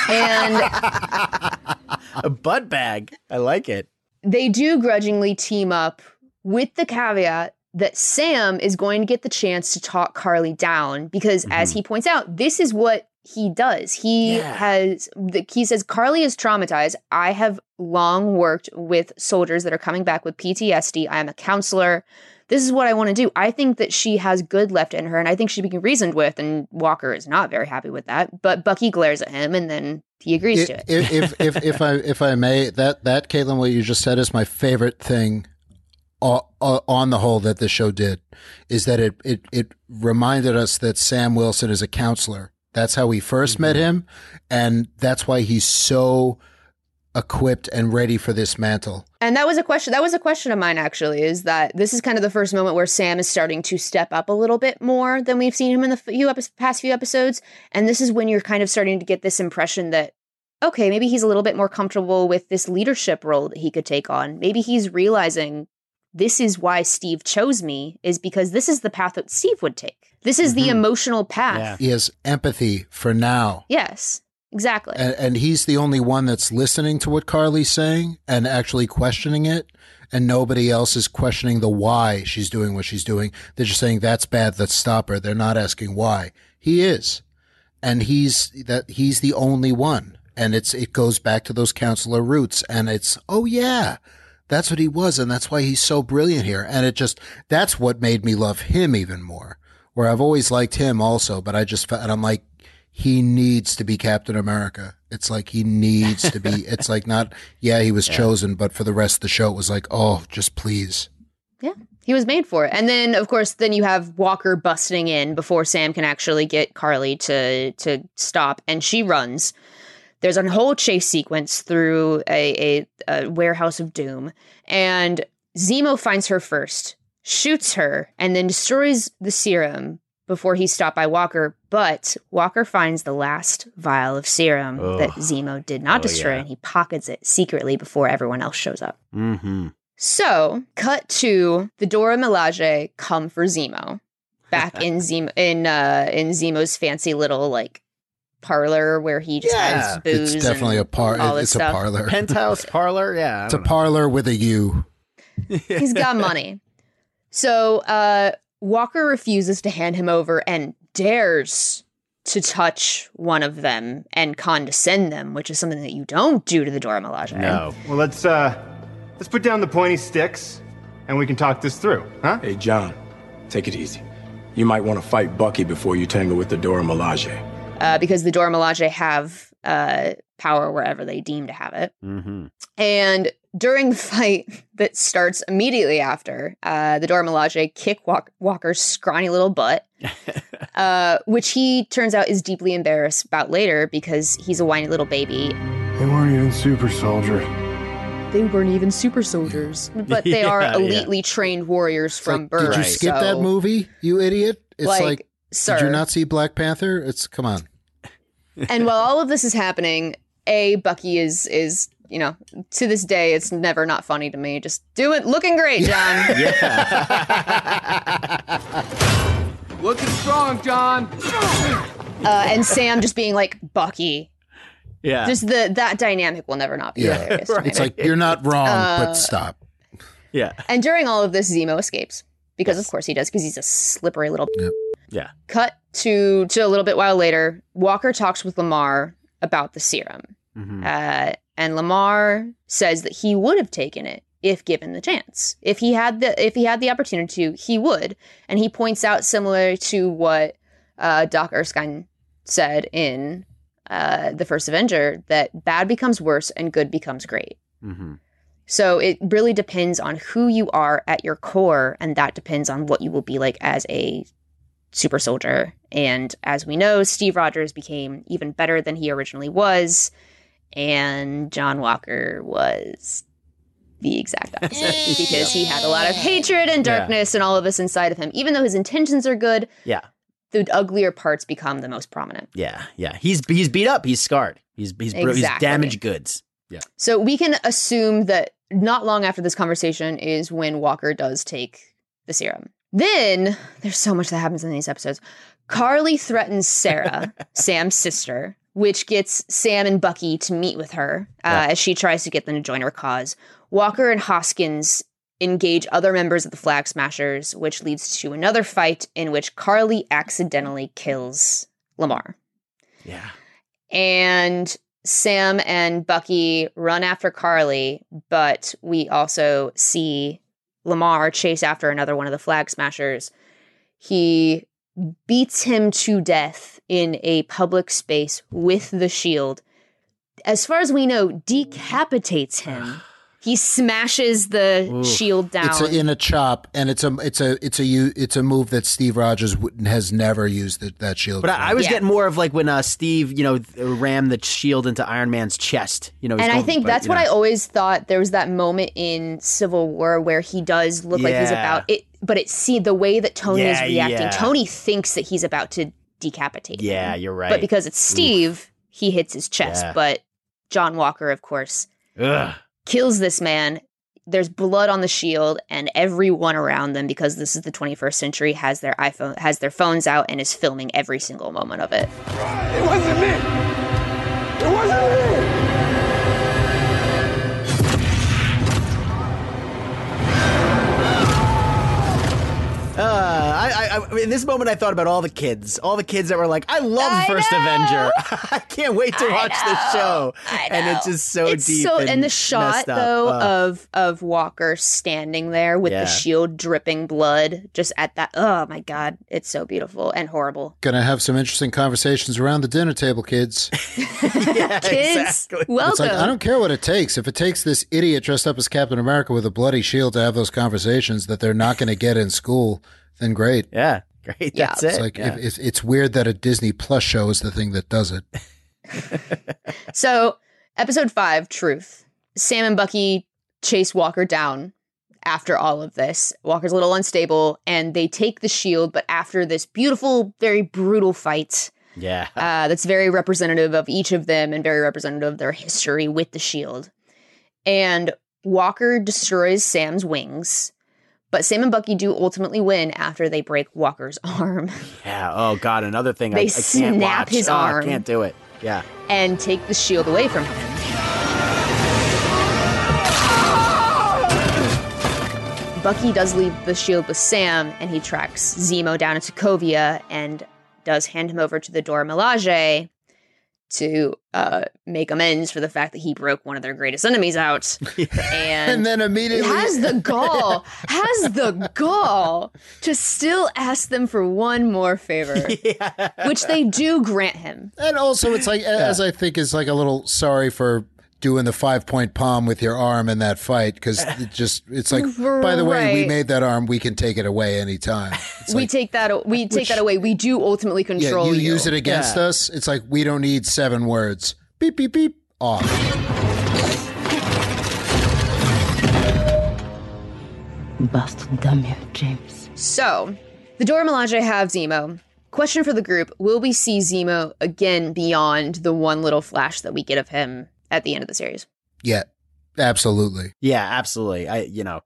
and <laughs> a butt bag. I like it. they do grudgingly team up with the caveat that Sam is going to get the chance to talk Karli down because, as mm-hmm. he points out, this is what he does. He has, the, he says, Karli is traumatized. I have long worked with soldiers that are coming back with PTSD. I am a counselor. This is what I want to do. I think that she has good left in her, and I think she can be reasoned with. And Walker is not very happy with that. But Bucky glares at him, and then he agrees to it. if, if if if I if I may, that that Caitlin, what you just said is my favorite thing o- o- on the whole that the show did is that it it it reminded us that Sam Wilson is a counselor. That's how we 1st met mm-hmm. him, and that's why he's so equipped and ready for this mantle. And that was a question. That was a question of mine actually. Is that this is kind of the first moment where Sam is starting to step up a little bit more than we've seen him in the few epi- past few episodes, and this is when you're kind of starting to get this impression that okay, maybe he's a little bit more comfortable with this leadership role that he could take on. Maybe he's realizing this is why Steve chose me is because this is the path that Steve would take. This is the mm-hmm. emotional path. He has empathy for now. Yes, exactly. and, and he's the only one that's listening to what Karli's saying and actually questioning it, and nobody else is questioning the why she's doing what she's doing. They're just saying that's bad. Let's stop her. They're not asking why. He is, and he's that he's the only one. And it's it goes back to those counselor roots, and it's oh yeah, that's what he was, and that's why he's so brilliant here. And it just that's what made me love him even more. Where I've always liked him also, but I just felt, and I'm like, he needs to be Captain America. It's like he needs to be. <laughs> It's like not, yeah, he was chosen, but for the rest of the show, it was like, oh, just please. Yeah, he was made for it. And then, of course, then you have Walker busting in before Sam can actually get Karli to to stop, and she runs. There's a whole chase sequence through a, a, a warehouse of doom, and Zemo finds her first, shoots her, and then destroys the serum before he's stopped by Walker. But Walker finds the last vial of serum that Zemo did not Oh, destroy, yeah. and he pockets it secretly before everyone else shows up. Mm-hmm. So, cut to the Dora Milaje come for Zemo, back <laughs> in Zemo in uh in Zemo's fancy little like parlor where he just has booze. It's definitely a par. all this It's a parlor. Penthouse <laughs> parlor. Yeah. It's a parlor with a U. <laughs> He's got money. So uh Walker refuses to hand him over and dares to touch one of them and condescend them, which is something that you don't do to the Dora Milaje. No. Well, let's uh, let's put down the pointy sticks, and we can talk this through, huh? Hey, John, take it easy. You might want to fight Bucky before you tangle with the Dora Milaje. Uh, because the Dora Milaje have uh power wherever they deem to have it. Mm-hmm. And during the <laughs> fight that starts immediately after, uh, the Dora Milaje kick Walk- Walker's scrawny little butt, <laughs> uh, which he turns out is deeply embarrassed about later because he's a whiny little baby. They weren't even super soldiers. They weren't even super soldiers, but they <laughs> are Yeah, yeah. elitely trained warriors from birth. Did you skip so- that movie, you idiot? It's Like, like, sir. did you not see Black Panther? It's come on. and while all of this is happening, a Bucky is is you know to this day it's never not funny to me. Just do it, looking great, John. <laughs> yeah. Looking strong, John. uh, and Sam just being like Bucky. Yeah. Just the that dynamic will never not be Yeah, hilarious. to <laughs> it's like you're not wrong, Uh, but stop. Yeah. And during all of this, Zemo escapes. because of course he does, because he's a slippery little. Yeah. Cut to to a little bit while later. Walker talks with Lemar about the serum, Mhm. uh, and Lemar says that he would have taken it if given the chance. If he had the if he had the opportunity to, he would. And he points out similar to what uh, Doc Erskine said in uh, the first Avenger that bad becomes worse and good becomes great. Mm-hmm. So it really depends on who you are at your core, and that depends on what you will be like as a super soldier. And as we know, Steve Rogers became even better than he originally was, and John Walker was the exact <laughs> opposite because he had a lot of hatred and Yeah. darkness and all of this inside of him. Even though his intentions are good, Yeah. the uglier parts become the most prominent. Yeah. Yeah. He's he's beat up. He's scarred. He's he's bro- he's damaged goods. Yeah. So we can assume that not long after this conversation is when Walker does take the serum. Then there's so much that happens in these episodes. Karli threatens Sarah, <laughs> Sam's sister, which gets Sam and Bucky to meet with her uh, Yeah. as she tries to get them to join her cause. Walker and Hoskins engage other members of the Flag Smashers, which leads to another fight in which Karli accidentally kills Lemar Yeah. and Sam and Bucky run after Karli, but we also see Lemar chase after another one of the flag smashers. He beats him to death in a public space with the shield. As far as we know, decapitates him. He smashes the Oof. shield down. It's a, in a chop, and it's a it's a it's a u- it's a move that Steve Rogers has never used that, that shield. But. I, I was getting more of like when uh, Steve, you know, rammed the shield into Iron Man's chest. You know, he's and I think but, that's what know. I always thought. There was that moment in Civil War where he does look like he's about it, but it see the way that Tony is reacting. yeah. Tony thinks that he's about to decapitate. him. Yeah, you're right. But because it's Steve, he hits his chest. Yeah. But John Walker, of course, Ugh. Kills this man. There's blood on the shield, and everyone around them, because this is the 21st century, has their iPhone, has their phones out, and is filming every single moment of it. It wasn't me! It wasn't me! I, I, I, in this moment, I thought about all the kids, all the kids that were like, "I love I First know. Avenger. <laughs> I can't wait to watch this show." And it's just so it's deep. so and, and the shot up. though Uh, of of Walker standing there with Yeah. the shield dripping blood just at that oh my god it's so beautiful and horrible Gonna have some interesting conversations around the dinner table, kids. <laughs> <laughs> yeah, kids welcome It's like I don't care what it takes. If it takes this idiot dressed up as Captain America with a bloody shield to have those conversations that they're not going to get in school, then great. Yeah, great. Yeah. That's It's it. like Yeah. if, if it's weird that a Disney Plus show is the thing that does it. <laughs> so episode 5 truth Sam and Bucky chase Walker down after all of this Walker's a little unstable and they take the shield but after this beautiful very brutal fight yeah. uh, that's very representative of each of them and very representative of their history with the shield. And Walker destroys Sam's wings, but Sam and Bucky do ultimately win after they break Walker's <laughs> arm Yeah. Oh God, another thing They I, I can't snap watch. his Oh, arm. I can't do it. Yeah. and take the shield away from him. Bucky does leave the shield with Sam, and he tracks Zemo down to Sokovia and does hand him over to the Dora Milaje to uh, make amends for the fact that he broke one of their greatest enemies out. <laughs> And, And then immediately has the <laughs> gall, has the gall to still ask them for one more favor, <laughs> which they do grant him. And also, it's like, as I think, is like a little sorry for doing the five point palm with your arm in that fight because uh, it just, it's like, by the way, we made that arm, we can take it away anytime. <laughs> It's we like, take that we take Which- that away. We do ultimately control yeah, control you use it against us. It's like, we don't need seven words. Beep, beep, beep, off. Bastard damn you, James. So, the Dora Milaje have Zemo. Question for the group: Will we see Zemo again beyond the one little flash that we get of him at the end of the series? Yeah, absolutely. Yeah, absolutely. I, you know,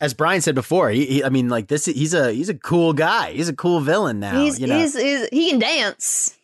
as Brian said before, he, he I mean, like this, he's a he's a cool guy. He's a cool villain now. he's, you know, he's, he's he can dance.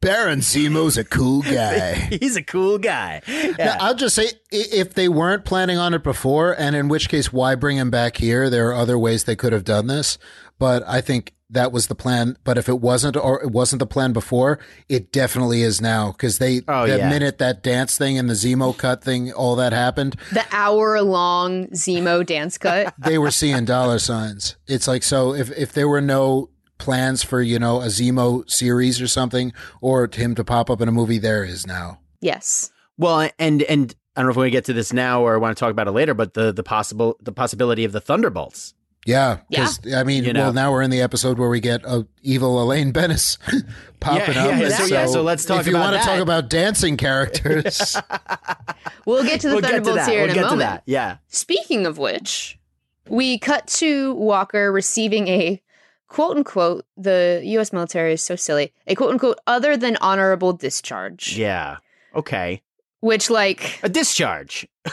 Baron Zemo's a cool <laughs> guy. He's a cool guy. Now, I'll just say, if they weren't planning on it before, and in which case, why bring him back here? There are other ways they could have done this, but I think that was the plan. But if it wasn't, or it wasn't the plan before, it definitely is now because they Oh, the yeah. minute that dance thing and the Zemo cut thing, all that happened, The hour long Zemo dance cut. <laughs> they were seeing dollar signs. It's like so if if there were no plans for you know a Zemo series or something, or him to pop up in a movie, there is now. Yes. Well, and and I don't know if we want to get to this now or I want to talk about it later, but the the possible the possibility of the Thunderbolts. Yeah, because I mean, You know. well, now we're in the episode where we get a evil Elaine Benes <laughs> popping Yeah, up. yeah, and so- yeah, so let's talk If you about want to talk about dancing characters, <laughs> We'll get to the We'll get to Thunderbolts here We'll in a moment. that. Yeah. Speaking of which, we cut to Walker receiving a quote unquote, the US military is so silly, a quote unquote other than honorable discharge. Yeah. Okay. Which, like, A discharge. <laughs>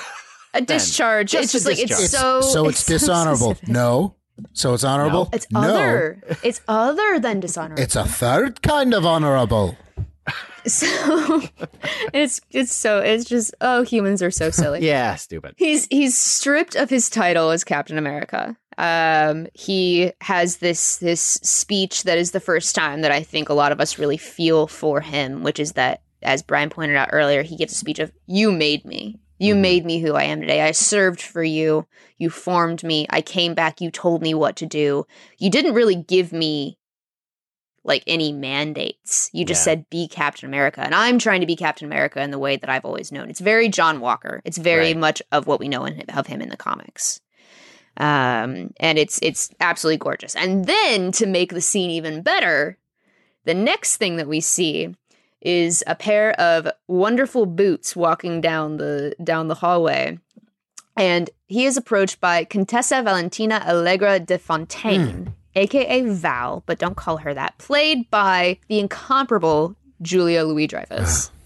a discharge, Just it's just a like, it's discharge. so. so it's, so dishonorable. specific. <laughs> no, so it's honorable. It's no, other. It's other than dishonorable. it's a third kind of honorable. <laughs> so it's it's so it's just oh humans are so silly. <laughs> Yeah, stupid. He's he's stripped of his title as Captain America. Um, he has this this speech that is the first time that I think a lot of us really feel for him, which is that, as Brian pointed out earlier, he gives a speech of "You made me, you made me who I am today. I served for you, you formed me. I came back, you told me what to do. You didn't really give me like any mandates. You just Yeah. said be Captain America. And I'm trying to be Captain America in the way that I've always known. It's very John Walker. It's very Right. much of what we know in, of him in the comics. Um, and it's it's absolutely gorgeous. And then to make the scene even better, the next thing that we see is a pair of wonderful boots walking down the down the hallway. And he is approached by Contessa Valentina Allegra de Fontaine, hmm. aka Val, but don't call her that, played by the incomparable Julia Louis Dreyfus. Ugh. <sighs>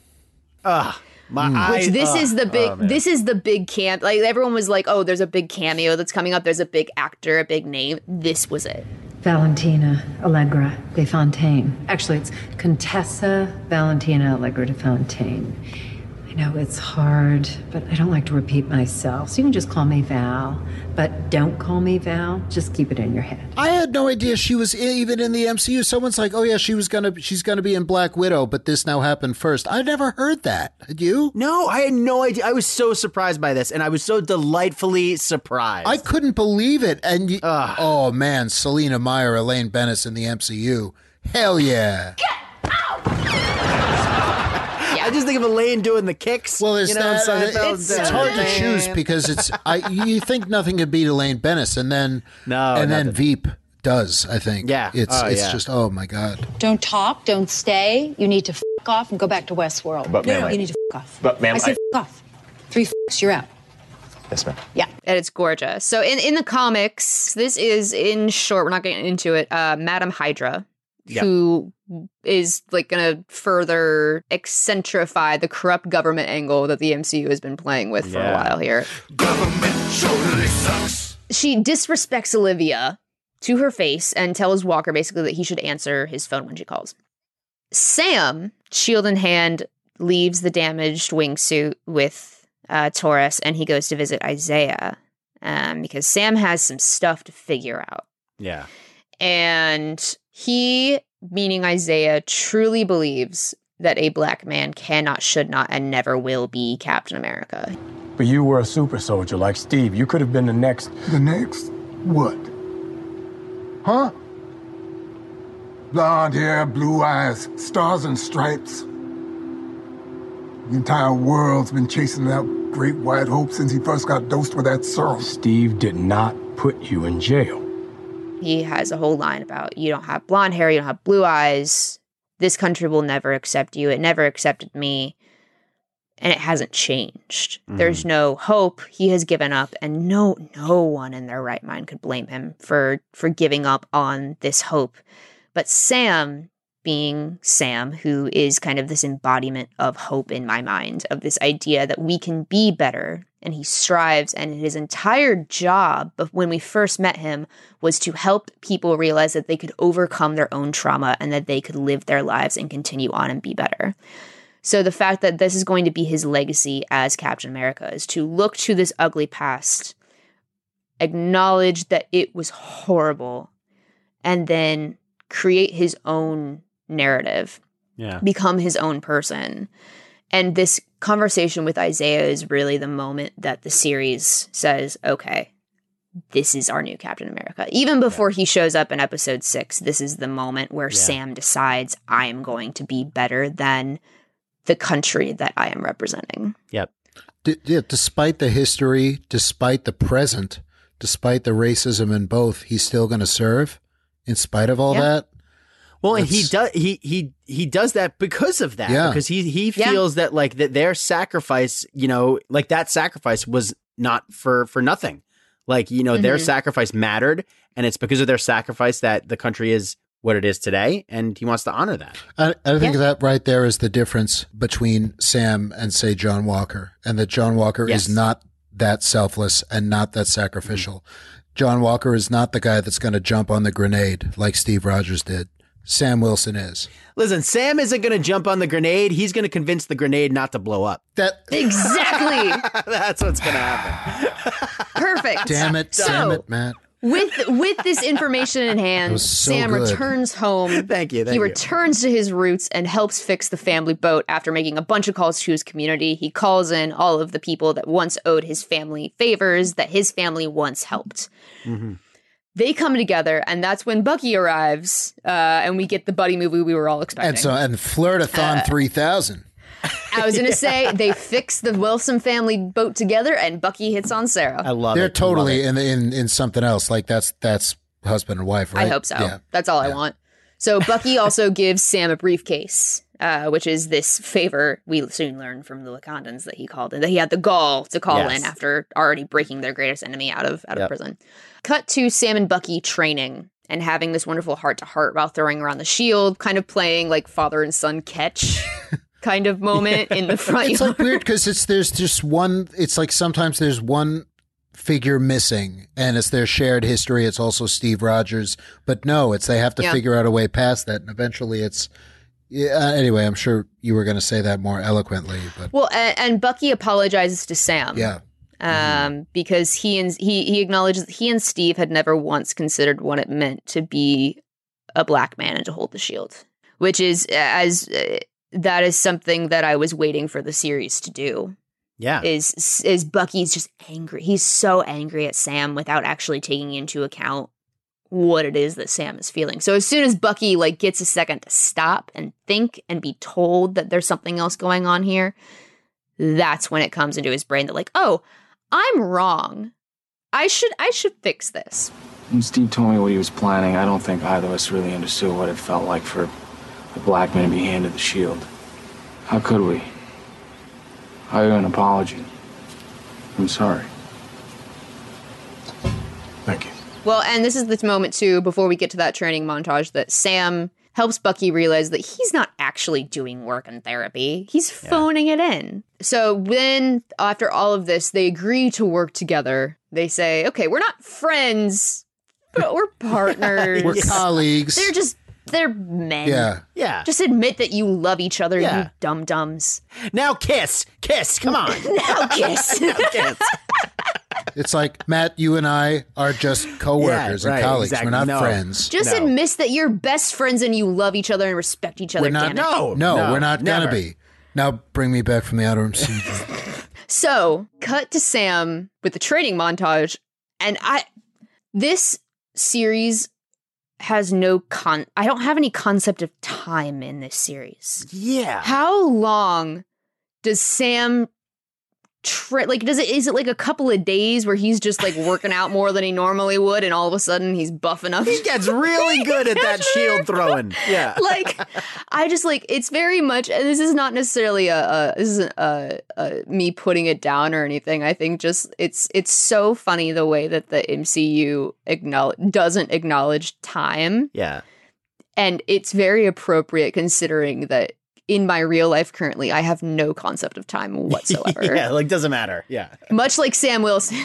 Ah, my hmm. Which eyes- ah. oh, this is the big Oh, this is the big camp like everyone was like, oh, there's a big cameo that's coming up, there's a big actor, a big name. This was it. Valentina Allegra de Fontaine. Actually, it's Contessa Valentina Allegra de Fontaine. I know it's hard, but I don't like to repeat myself. So you can just call me Val. But don't call me Val. Just keep it in your head. I had no idea she was i- even in the MCU. Someone's like, "Oh yeah, she was gonna, she's gonna be in Black Widow," but this now happened first. I never heard that. Had you? No, I had no idea. I was so surprised by this, and I was so delightfully surprised. I couldn't believe it. And you, oh man, Selina Meyer, Elaine Benes in the MCU. Hell yeah! I just think of Elaine doing the kicks. Well, is you know, that, so uh, it's, it's hard to choose because it's I. You think nothing could beat Elaine Benes, and then No, and then. Veep does. I think. Yeah. It's Oh, it's yeah. just oh my god. Don't talk, don't stay. You need to f off and go back to Westworld. But, no, ma'am, no, I- you need to f off. But, ma'am, I said I- f off. Three f you're out. Yes, ma'am. Yeah, and it's gorgeous. So in in the comics, this is in short. We're not getting into it. Uh, Madam Hydra, Yeah. who is like going to further eccentrify the corrupt government angle that the MCU has been playing with for a while here. She disrespects Olivia to her face and tells Walker basically that he should answer his phone when she calls. Sam, shield in hand, leaves the damaged wingsuit with uh, Torres and he goes to visit Isaiah um, because Sam has some stuff to figure out. Yeah. And he, meaning Isaiah, truly believes that a black man cannot, should not, and never will be Captain America. But you were a super soldier like Steve. You could have been the next. The next what? Huh? Blonde hair, blue eyes, stars and stripes. The entire world's been chasing that great white hope since he first got dosed with that serum. Steve did not put you in jail. He has a whole line about you don't have blonde hair, you don't have blue eyes. This country will never accept you. It never accepted me. And it hasn't changed. There's mm. no hope. He has given up and no no one in their right mind could blame him for for giving up on this hope. But Sam, being Sam, who is kind of this embodiment of hope in my mind, of this idea that we can be better. And he strives, and his entire job, when we first met him, was to help people realize that they could overcome their own trauma and that they could live their lives and continue on and be better. So the fact that this is going to be his legacy as Captain America is to look to this ugly past, acknowledge that it was horrible, and then create his own narrative, Yeah. become his own person. And this conversation with Isaiah is really the moment that the series says, okay, this is our new Captain America. Even before he shows up in episode six, this is the moment where Yeah. Sam decides, I am going to be better than the country that I am representing. Yep. D- yeah, despite the history, despite the present, despite the racism in both, he's still going to serve in spite of all Yeah. that. Well, and he does he he he does that because of that. Yeah. Because he he Yeah. feels that like that their sacrifice, you know, like that sacrifice was not for for nothing. Like, you know, their Mhm. sacrifice mattered and it's because of their sacrifice that the country is what it is today and he wants to honor that. I, I think that right there is the difference between Sam and say John Walker, and that John Walker Yes. is not that selfless and not that sacrificial. John Walker is not the guy that's going to jump on the grenade like Steve Rogers did. Sam Wilson is. Listen, Sam isn't going to jump on the grenade. He's going to convince the grenade not to blow up. That Exactly. <laughs> That's what's going to happen. Perfect. damn it, So, damn it, Matt. with with this information in hand, so Sam good. returns home. <laughs> Thank you. Thank he you. returns to his roots and helps fix the family boat after making a bunch of calls to his community. He calls in all of the people that once owed his family favors that his family once helped. Mhm. They come together, and that's when Bucky arrives, uh, and we get the buddy movie we were all expecting. And so, and Flirtathon Uh, 3000. I was going <laughs> to say they fix the Wilson family boat together, and Bucky hits on Sarah. I love it. They're it. I love totally it. in, in in something else. Like that's that's husband and wife, right? I hope so. Yeah. That's all I want. So Bucky <laughs> also gives Sam a briefcase, uh, which is this favor we soon learn from the Wakandans that he called in, that he had the gall to call Yes. in after already breaking their greatest enemy out of out Yep. of prison. Cut to Sam and Bucky training and having this wonderful heart to heart while throwing around the shield, kind of playing like father and son catch <laughs> kind of moment in the front It's yard. like weird because it's there's just one. It's like sometimes there's one figure missing, and it's their shared history. It's also Steve Rogers, but no, it's they have to Yeah. figure out a way past that, and eventually it's. Yeah, uh, anyway, I'm sure you were going to say that more eloquently, but Well, and, and Bucky apologizes to Sam. yeah, um, because he and he he acknowledges that he and Steve had never once considered what it meant to be a black man and to hold the shield, which is as uh, that is something that I was waiting for the series to do. Yeah. Is is Bucky's just angry? He's so angry at Sam without actually taking into account what it is that Sam is feeling. So as soon as Bucky like gets a second to stop and think and be told that there's something else going on here, that's when it comes into his brain that like, oh, I'm wrong. I should I should fix this. When Steve told me what he was planning, I don't think either of us really understood what it felt like for a black man to be handed the shield. How could we? I owe an apology. I'm sorry. Thank you. Well, and this is the moment too before we get to that training montage that Sam helps Bucky realize that he's not actually doing work in therapy. He's phoning it in. So then after all of this, they agree to work together. They say, "Okay, we're not friends, but we're <laughs> partners. we're colleagues. They're just they're men. Yeah. Yeah. Just admit that you love each other, Yeah. you dum dums. Now kiss. Kiss. Come on. <laughs> now kiss. <laughs> now kiss. It's like Matt, you and I are just coworkers Yeah, right, and colleagues. exactly. We're not No. friends. Just No. admit that you're best friends and you love each other and respect each other. we're not. No, no, no, we're not never. gonna be. Now bring me back from the outer room. <laughs> <laughs> So, cut to Sam with the training montage, and I this series has no con I don't have any concept of time in this series. Yeah. How long does Sam tra- like does it is it like a couple of days where he's just like working out more than he normally would and all of a sudden he's buffing up? He gets really <laughs> good at that shield throwing. Yeah. <laughs> like I just like it's very much and this is not necessarily a, a this isn't a, a me putting it down or anything. I think just it's it's so funny the way that the MCU acknowledge doesn't acknowledge time Yeah. And it's very appropriate considering that in my real life currently, I have no concept of time <laughs> whatsoever. yeah, like doesn't matter. Yeah. Much like Sam Wilson.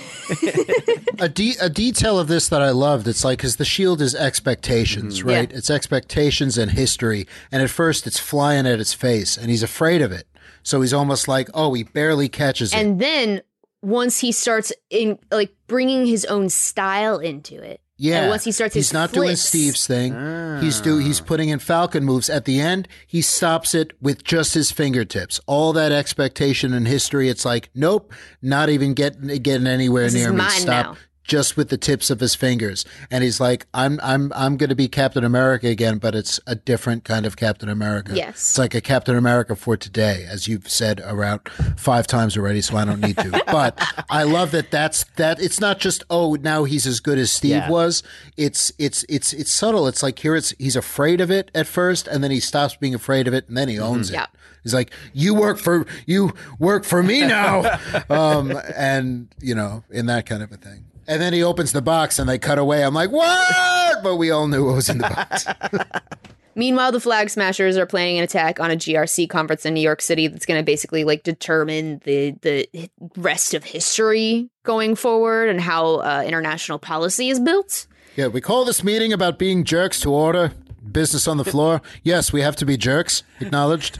<laughs> a, de- a detail of this that I loved. It's like because the shield is expectations, Mm-hmm. right? Yeah. It's expectations and history. And at first, it's flying at its face, and he's afraid of it. So he's almost like, oh, he barely catches it. and then once he starts in like bringing his own style into it. Yeah. And once he starts he's his not doing Steve's thing. He's do he's ah. putting in Falcon moves. At the end, he stops it with just his fingertips. All that expectation and history. It's like, nope, not even getting getting anywhere This is near me. mine Stop. now. Just with the tips of his fingers, and he's like, "I'm, I'm, I'm going to be Captain America again, but it's a different kind of Captain America. Yes. it's like a Captain America for today, as you've said around five times already, so I don't need to. <laughs> but I love that. That's that. It's not just oh, now he's as good as Steve Yeah. was. It's it's it's it's subtle. It's like here it's he's afraid of it at first, and then he stops being afraid of it, and then he owns it. Yeah. He's like, "You work for you work for me now," <laughs> um, and you know, in that kind of a thing. And then he opens the box, and they cut away. I'm like, "What?" But we all knew what was in the box. <laughs> Meanwhile, the Flag Smashers are planning an attack on a GRC conference in New York City that's going to basically like determine the the rest of history going forward and how uh, international policy is built. yeah, we call this meeting about being jerks to order business on the floor. Yes, we have to be jerks. Acknowledged.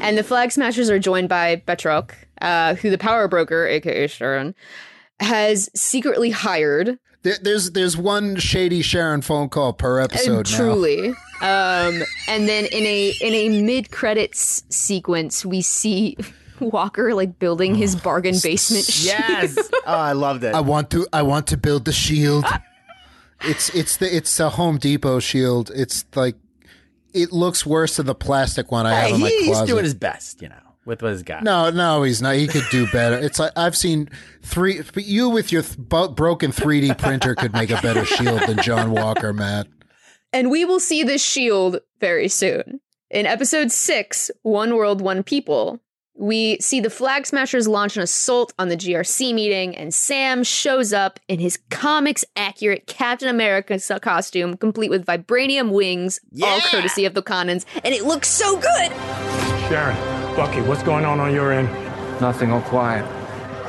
And the Flag Smashers are joined by Batroc, uh, who the power broker, aka Sharon, has secretly hired. There, there's there's one shady Sharon phone call per episode. now. truly. Um, and then in a in a mid credits sequence, we see <laughs> Walker like building his bargain basement. Shield. Yes. <laughs> oh, I loved it. I want to I want to build the shield. <laughs> it's it's the it's a Home Depot shield. It's like it looks worse than the plastic one I have Hey, in my he's closet. doing his best, you know, with what he's got. no, no, he's not. He could do better. It's like I've seen three. But you with your th- broken 3D printer could make a better shield than John Walker, Matt. And we will see this shield very soon. In episode six, One World, One People, we see the Flag Smashers launch an assault on the GRC meeting, and Sam shows up in his comics accurate Captain America costume, complete with vibranium wings, all courtesy of the Wakandans, and it looks so good! Sharon, Bucky, what's going on on your end? Nothing, all quiet.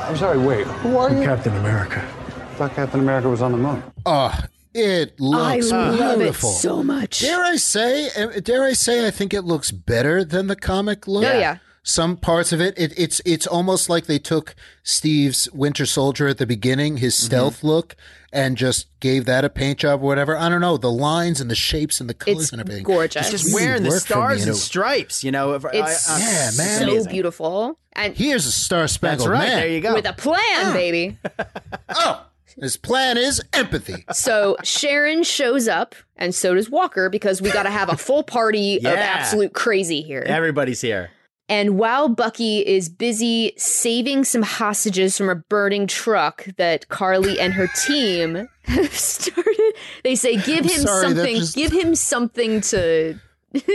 I'm sorry, wait, who are I'm you? Captain America. I thought Captain America was on the moon. Oh, it looks I love it beautiful. so much. Dare I say? uh, Dare I say? I think it looks better than the comic look. Oh, yeah. Some parts of it, it, it's it's almost like they took Steve's Winter Soldier at the beginning, his Mm-hmm. stealth look, and just gave that a paint job or whatever. I don't know the lines and the shapes and the colors It's and everything. gorgeous. He's just Really wearing the worked for me, stars and and stripes, you know. if- It's I- Yeah, man. so amazing. beautiful. And Here's a Star Spangled right. Man. There you go. with a plan, baby. <laughs> Oh. His plan is empathy. So Sharon shows up, and so does Walker, because we got to have a full party of absolute crazy here. Everybody's here. And while Bucky is busy saving some hostages from a burning truck that Karli and her team have <laughs> started, they say, "Give I'm him sorry, something. just- Give him something to."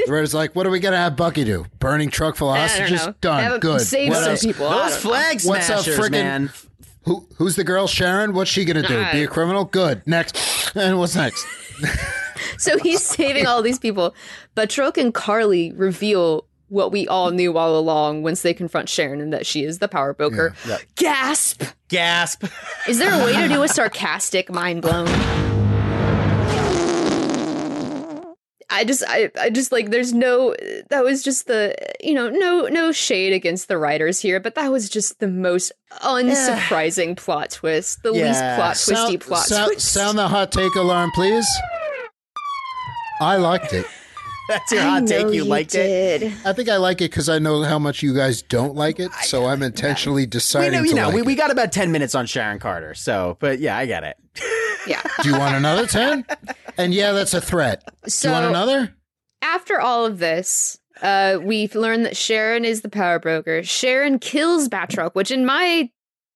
Where it's like, what are we gonna have Bucky do? Burning truck full of I hostages? Done. Have Good. save What some else? people. I Those don't know. flag What's a smashers, friggin' man. Who who's the girl? Sharon. What's she gonna do? Nah. Be a criminal? Good. Next. <laughs> And what's next? <laughs> So he's saving all these people. Batroc and Karli reveal what we all knew all along once they confront Sharon and that she is the power broker. Yeah. Gasp! Gasp. Is there a way to do a <laughs> sarcastic mind blown? I just I, I just like there's no that was just the you know no no shade against the writers here but that was just the most unsurprising <sighs> plot twist the least plot twisty Sound, plot sound, twist sound the hot take alarm, please. I liked it. <laughs> That's your hot take. You, liked it. I think I like it because I know how much you guys don't like it, so I'm intentionally We deciding know, you to know, like we, it. we got about 10 minutes on Sharon Carter. So, but yeah, I get it. <laughs> yeah Do you want another ten? And yeah, that's a threat. Do you want another? after all of this, uh, we've learned that Sharon is the power broker. Sharon kills Batroc, which, in my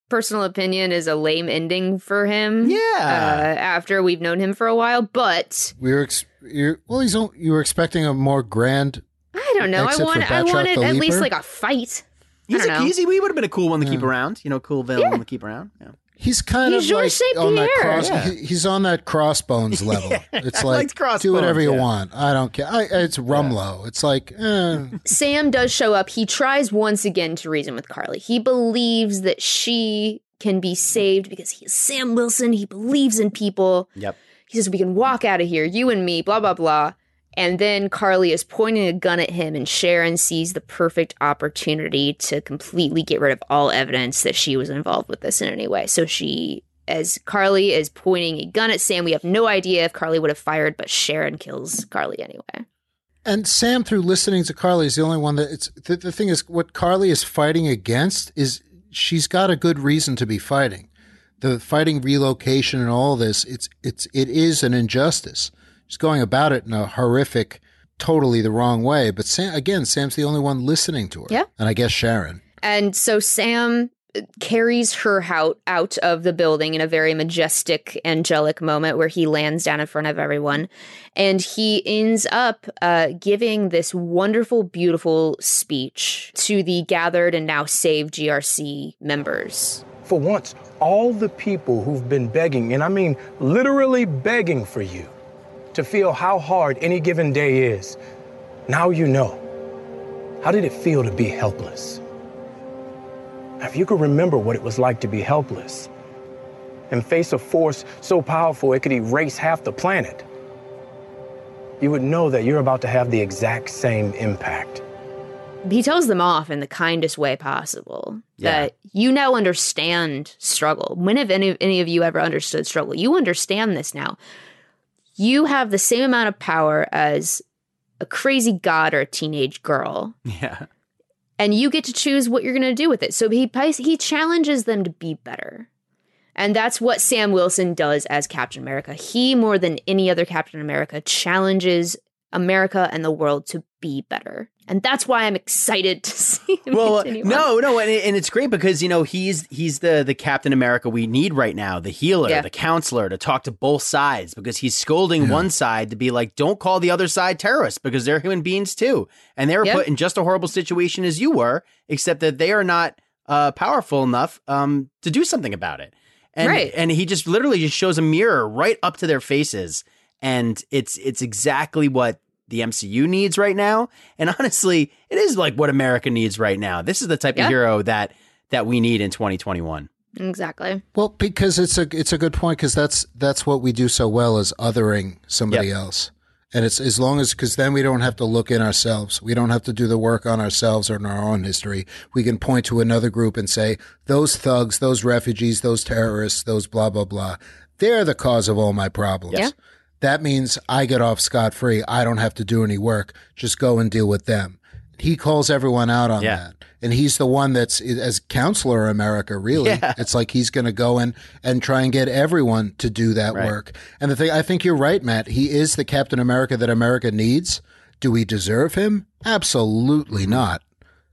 personal opinion, is a lame ending for him. Yeah. Uh, after we've known him for a while, but We were ex- you're, well. He's you were expecting a more grand. I don't know. I want. I wanted the at least like a fight. He's I don't a, know. he's, he would have been a cool one to keep around. You know, cool villain to keep around. Yeah. He's kind He's of Georges like on that cross. Pierre. he- he's on that crossbones <laughs> level. it's like do whatever you yeah. want. I don't care. I, it's Rumlow. It's like eh. Sam does show up. He tries once again to reason with Karli. He believes that she can be saved because he is Sam Wilson. He believes in people. Yep. He says, We can walk out of here, you and me, blah, blah, blah. And then Karli is pointing a gun at him, and Sharon sees the perfect opportunity to completely get rid of all evidence that she was involved with this in any way. So she, as Karli is pointing a gun at Sam, we have no idea if Karli would have fired, but Sharon kills Karli anyway. And Sam, through listening to Karli, is the only one that it's the, the thing is what Karli is fighting against is she's got a good reason to be fighting. The fighting relocation and all this, it's it's it is an injustice. She's going about it in a horrific, totally the wrong way. But Sam again, Sam's the only one listening to her. Yeah. And I guess Sharon. And so Sam uh, carries her out out of the building in a very majestic, angelic moment where he lands down in front of everyone, and he ends up uh, giving this wonderful, beautiful speech to the gathered and now saved GRC members. For once, all the people who've been begging, and I mean literally begging for you, to feel how hard any given day is, now you know. How did it feel to be helpless? Now, if you could remember what it was like to be helpless and face a force so powerful it could erase half the planet, you would know that you're about to have the exact same impact. He tells them off in the kindest way possible Yeah. that you now understand struggle. When have any, any of you ever understood struggle? You understand this now. You have the same amount of power as a crazy god or a teenage girl, Yeah. and you get to choose what you're going to do with it. So he he challenges them to be better. And that's what Sam Wilson does as Captain America. He, more than any other Captain America, challenges America and the world to be better. And that's why I'm excited to <laughs> see him well, uh, continue on. no, no, and, it- and it's great because you know he's he's the the Captain America we need right now, the healer, Yeah. the counselor to talk to both sides because he's scolding one side to be like, don't call the other side terrorists because they're human beings too, and they were Yeah. put in just a horrible situation as you were, except that they are not uh, powerful enough um, to do something about it. And, Right. and he just literally just shows a mirror right up to their faces, and it's it's exactly what the MCU needs right now. And honestly, it is like what America needs right now. This is the type Yeah. of hero that that we need in 2021. Exactly. Well, because it's a it's a good point because that's that's what we do so well is othering somebody else, and it's as long as because then we don't have to look in ourselves, we don't have to do the work on ourselves or in our own history. We can point to another group and say those thugs, those refugees, those terrorists, those blah blah blah, they're the cause of all my problems. Yeah. That means I get off scot free. I don't have to do any work. Just go and deal with them. He calls everyone out on Yeah. that. And he's the one that's as counselor America, really. Yeah. It's like he's going to go in and try and get everyone to do that Right. work. And the thing, I think you're right, Matt. He is the Captain America that America needs. Do we deserve him? Absolutely mm-hmm. not.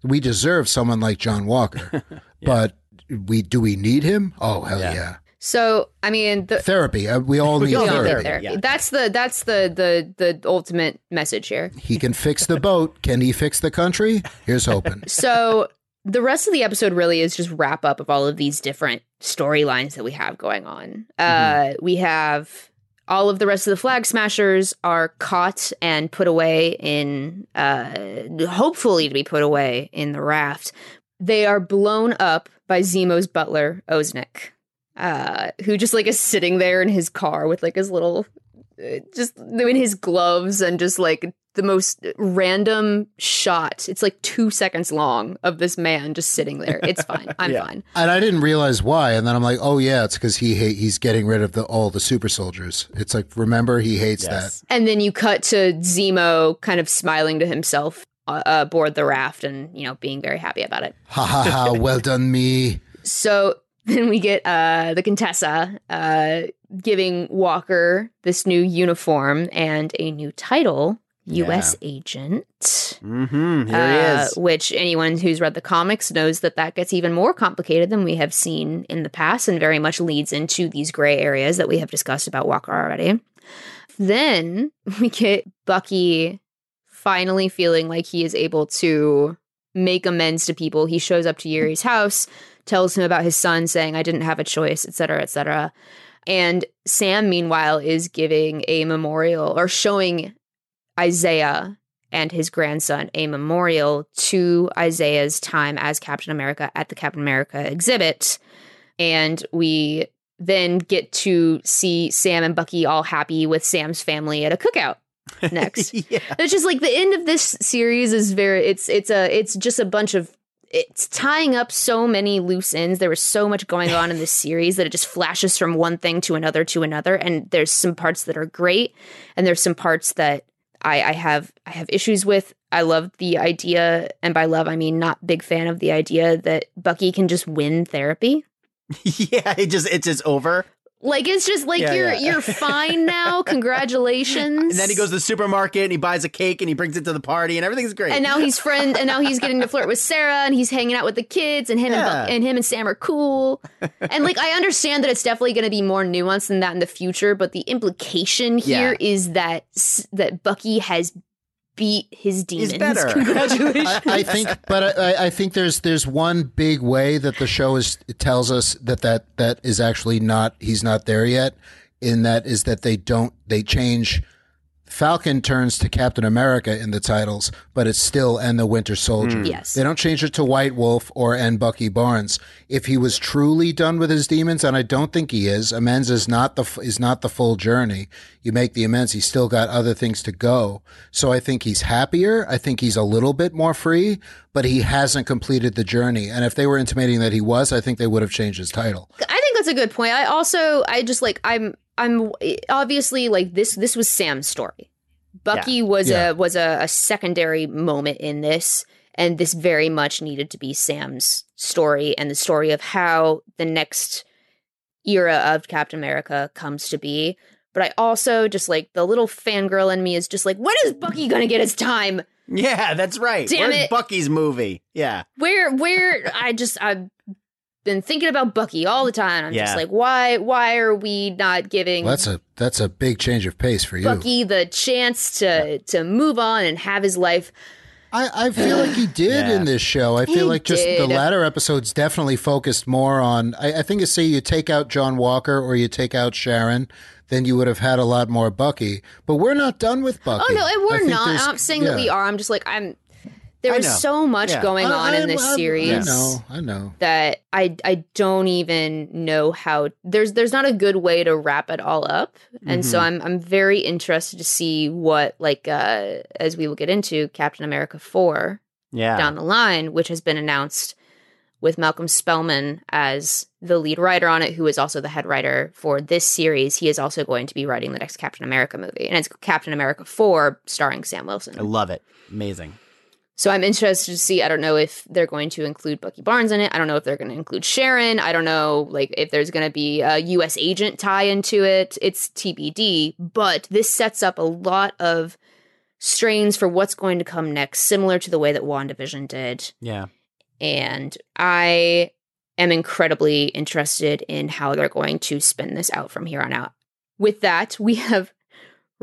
We deserve someone like John Walker. <laughs> But we do we need him? Oh hell yeah. So I mean, the, Therapy. Uh, we all need we all need therapy. therapy. That's the that's the the the ultimate message here. He can fix the boat. Can he fix the country? Here's hoping. <laughs> So the rest of the episode really is just wrap up of all of these different storylines that we have going on. Uh, we have all of the rest of the flag smashers are caught and put away in, uh, hopefully to be put away in the raft. They are blown up by Zemo's butler, Oeznik, uh, who just like is sitting there in his car with like his little, uh, just in his gloves and just like the most random shot. It's like two seconds long of this man just sitting there. It's <laughs> fine. I'm Yeah. fine. And I didn't realize why. And then I'm like, oh yeah, it's because he hate, he's getting rid of the all the super soldiers. It's like remember he hates that. And then you cut to Zemo kind of smiling to himself uh, aboard the raft and, you know, being very happy about it. Ha ha ha! Well done, me. So <laughs> then we get uh, the Contessa uh, giving Walker this new uniform and a new title, U.S. Agent. Mm-hmm. Here uh, he is. Which anyone who's read the comics knows that that gets even more complicated than we have seen in the past and very much leads into these gray areas that we have discussed about Walker already. Then <laughs> we get Bucky finally feeling like he is able to make amends to people. He shows up to Yori's house tells him about his son, saying, I didn't have a choice, et cetera, et cetera. And Sam, meanwhile, is giving a memorial or showing Isaiah and his grandson a memorial to Isaiah's time as Captain America at the Captain America exhibit. And we then get to see Sam and Bucky all happy with Sam's family at a cookout <laughs> next. yeah. It's just like the end of this series is very it's it's a it's just a bunch of it's tying up so many loose ends. There was so much going on in this <laughs> series that it just flashes from one thing to another to another. And there's some parts that are great, and there's some parts that I, I have I have issues with. I love the idea, and by love I mean not big fan of the idea that Bucky can just win therapy. <laughs> yeah, it just it's just over. Like it's just like Yeah, you're yeah. you're fine <laughs> now. Congratulations. And then he goes to the supermarket and he buys a cake and he brings it to the party and everything's great. And now he's friend, and now he's getting to flirt with Sarah, and he's hanging out with the kids, and him and, Yeah. Bu- and him and Sam are cool. and like, I understand that it's definitely going to be more nuanced than that in the future, but the implication here is that that Bucky has beat his demons. <laughs> I, Congratulations! I think, but I, I think there's there's one big way that the show is it tells us that that that is actually not he's not there yet. In that is that they don't they change. Falcon turns to Captain America in the titles, but it's still and the Winter Soldier. Mm. Yes. They don't change it to White Wolf or and Bucky Barnes. If he was truly done with his demons, and I don't think he is, amends is not the is not the full journey. You make the amends, he's still got other things to go. So I think he's happier. I think he's a little bit more free, but he hasn't completed the journey. And if they were intimating that he was, I think they would have changed his title. I think that's a good point. I also, I just like, I'm, I'm obviously like this. This was Sam's story. Bucky Yeah. was Yeah. a was a, a secondary moment in this, and this very much needed to be Sam's story and the story of how the next era of Captain America comes to be. But I also just like the little fangirl in me is just like, when is Bucky gonna get his time? yeah, that's right. Damn Where's it. Bucky's movie? Yeah. Where where I just I've been thinking about Bucky all the time. I'm Yeah. just like, why why are we not giving Well, that's a that's a big change of pace for you. Bucky the chance to to move on and have his life? I, I feel like he did Yeah. in this show. I feel He like just the latter episodes definitely focused more on. I, I think you say you take out John Walker or you take out Sharon, then you would have had a lot more Bucky. But we're not done with Bucky. Oh no, and we're not. I'm not saying that we are. I'm just like I'm. There was so much Yeah. going I- on I- in this I- series. I know, I know. that I I don't even know how there's there's not a good way to wrap it all up. And so Mhm. I'm I'm very interested to see what like uh as we will get into Captain America 4 Yeah. down the line, which has been announced with Malcolm Spellman as the lead writer on it, who is also the head writer for this series. He is also going to be writing the next Captain America movie. And it's Captain America 4 starring Sam Wilson. I love it. Amazing. So I'm interested to see. I don't know if they're going to include Bucky Barnes in it. I don't know if they're going to include Sharon. I don't know like if there's going to be a U.S. agent tie into it. It's TBD. But this sets up a lot of strains for what's going to come next, similar to the way that WandaVision did. Yeah. And I am incredibly interested in how they're going to spin this out from here on out. With that, we have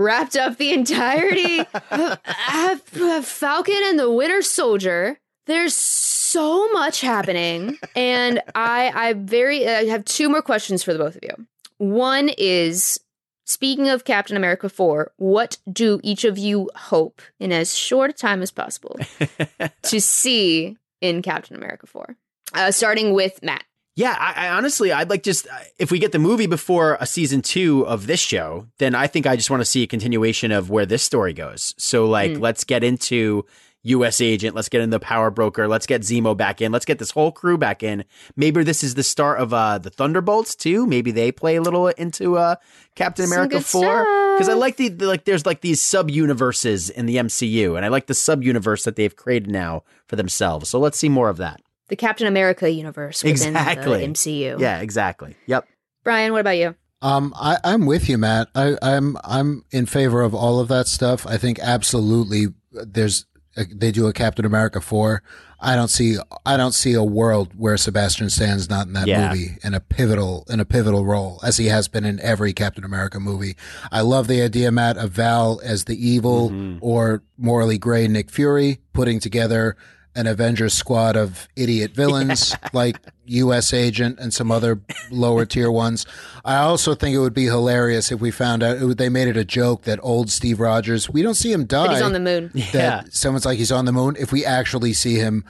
wrapped up the entirety <laughs> of, Falcon and the Winter Soldier. There's so much happening, and I I very I have two more questions for the both of you. One is speaking of Captain America 4, what do each of you hope in as short a time as possible <laughs> to see in Captain America 4? Uh, starting with Matt. Yeah, I, I honestly, I'd like just if we get the movie before a season two of this show, then I think I just want to see a continuation of where this story goes. So, like, Mm. let's get into U.S. Agent, let's get into the Power Broker, let's get Zemo back in, let's get this whole crew back in. Maybe this is the start of uh, the Thunderbolts too. Maybe they play a little into uh, Captain Some America four because I like the, the like. There's like these sub universes in the MCU, and I like the sub universe that they've created now for themselves. So let's see more of that. The Captain America universe within Exactly. the MCU. Yeah, exactly. Yep. Brian, what about you? Um, I, I'm with you, Matt. I, I'm I'm in favor of all of that stuff. I think absolutely there's they do a Captain America four. I don't see I don't see a world where Sebastian Stan's not in that Yeah. movie in a pivotal in a pivotal role as he has been in every Captain America movie. I love the idea, Matt, of Val as the evil or morally gray Nick Fury putting together an Avengers squad of idiot villains <laughs> like U.S. Agent and some other lower tier ones. I also think it would be hilarious if we found out they made it a joke that old Steve Rogers, we don't see him die. But he's on the moon. That Yeah. someone's like he's on the moon. If we actually see him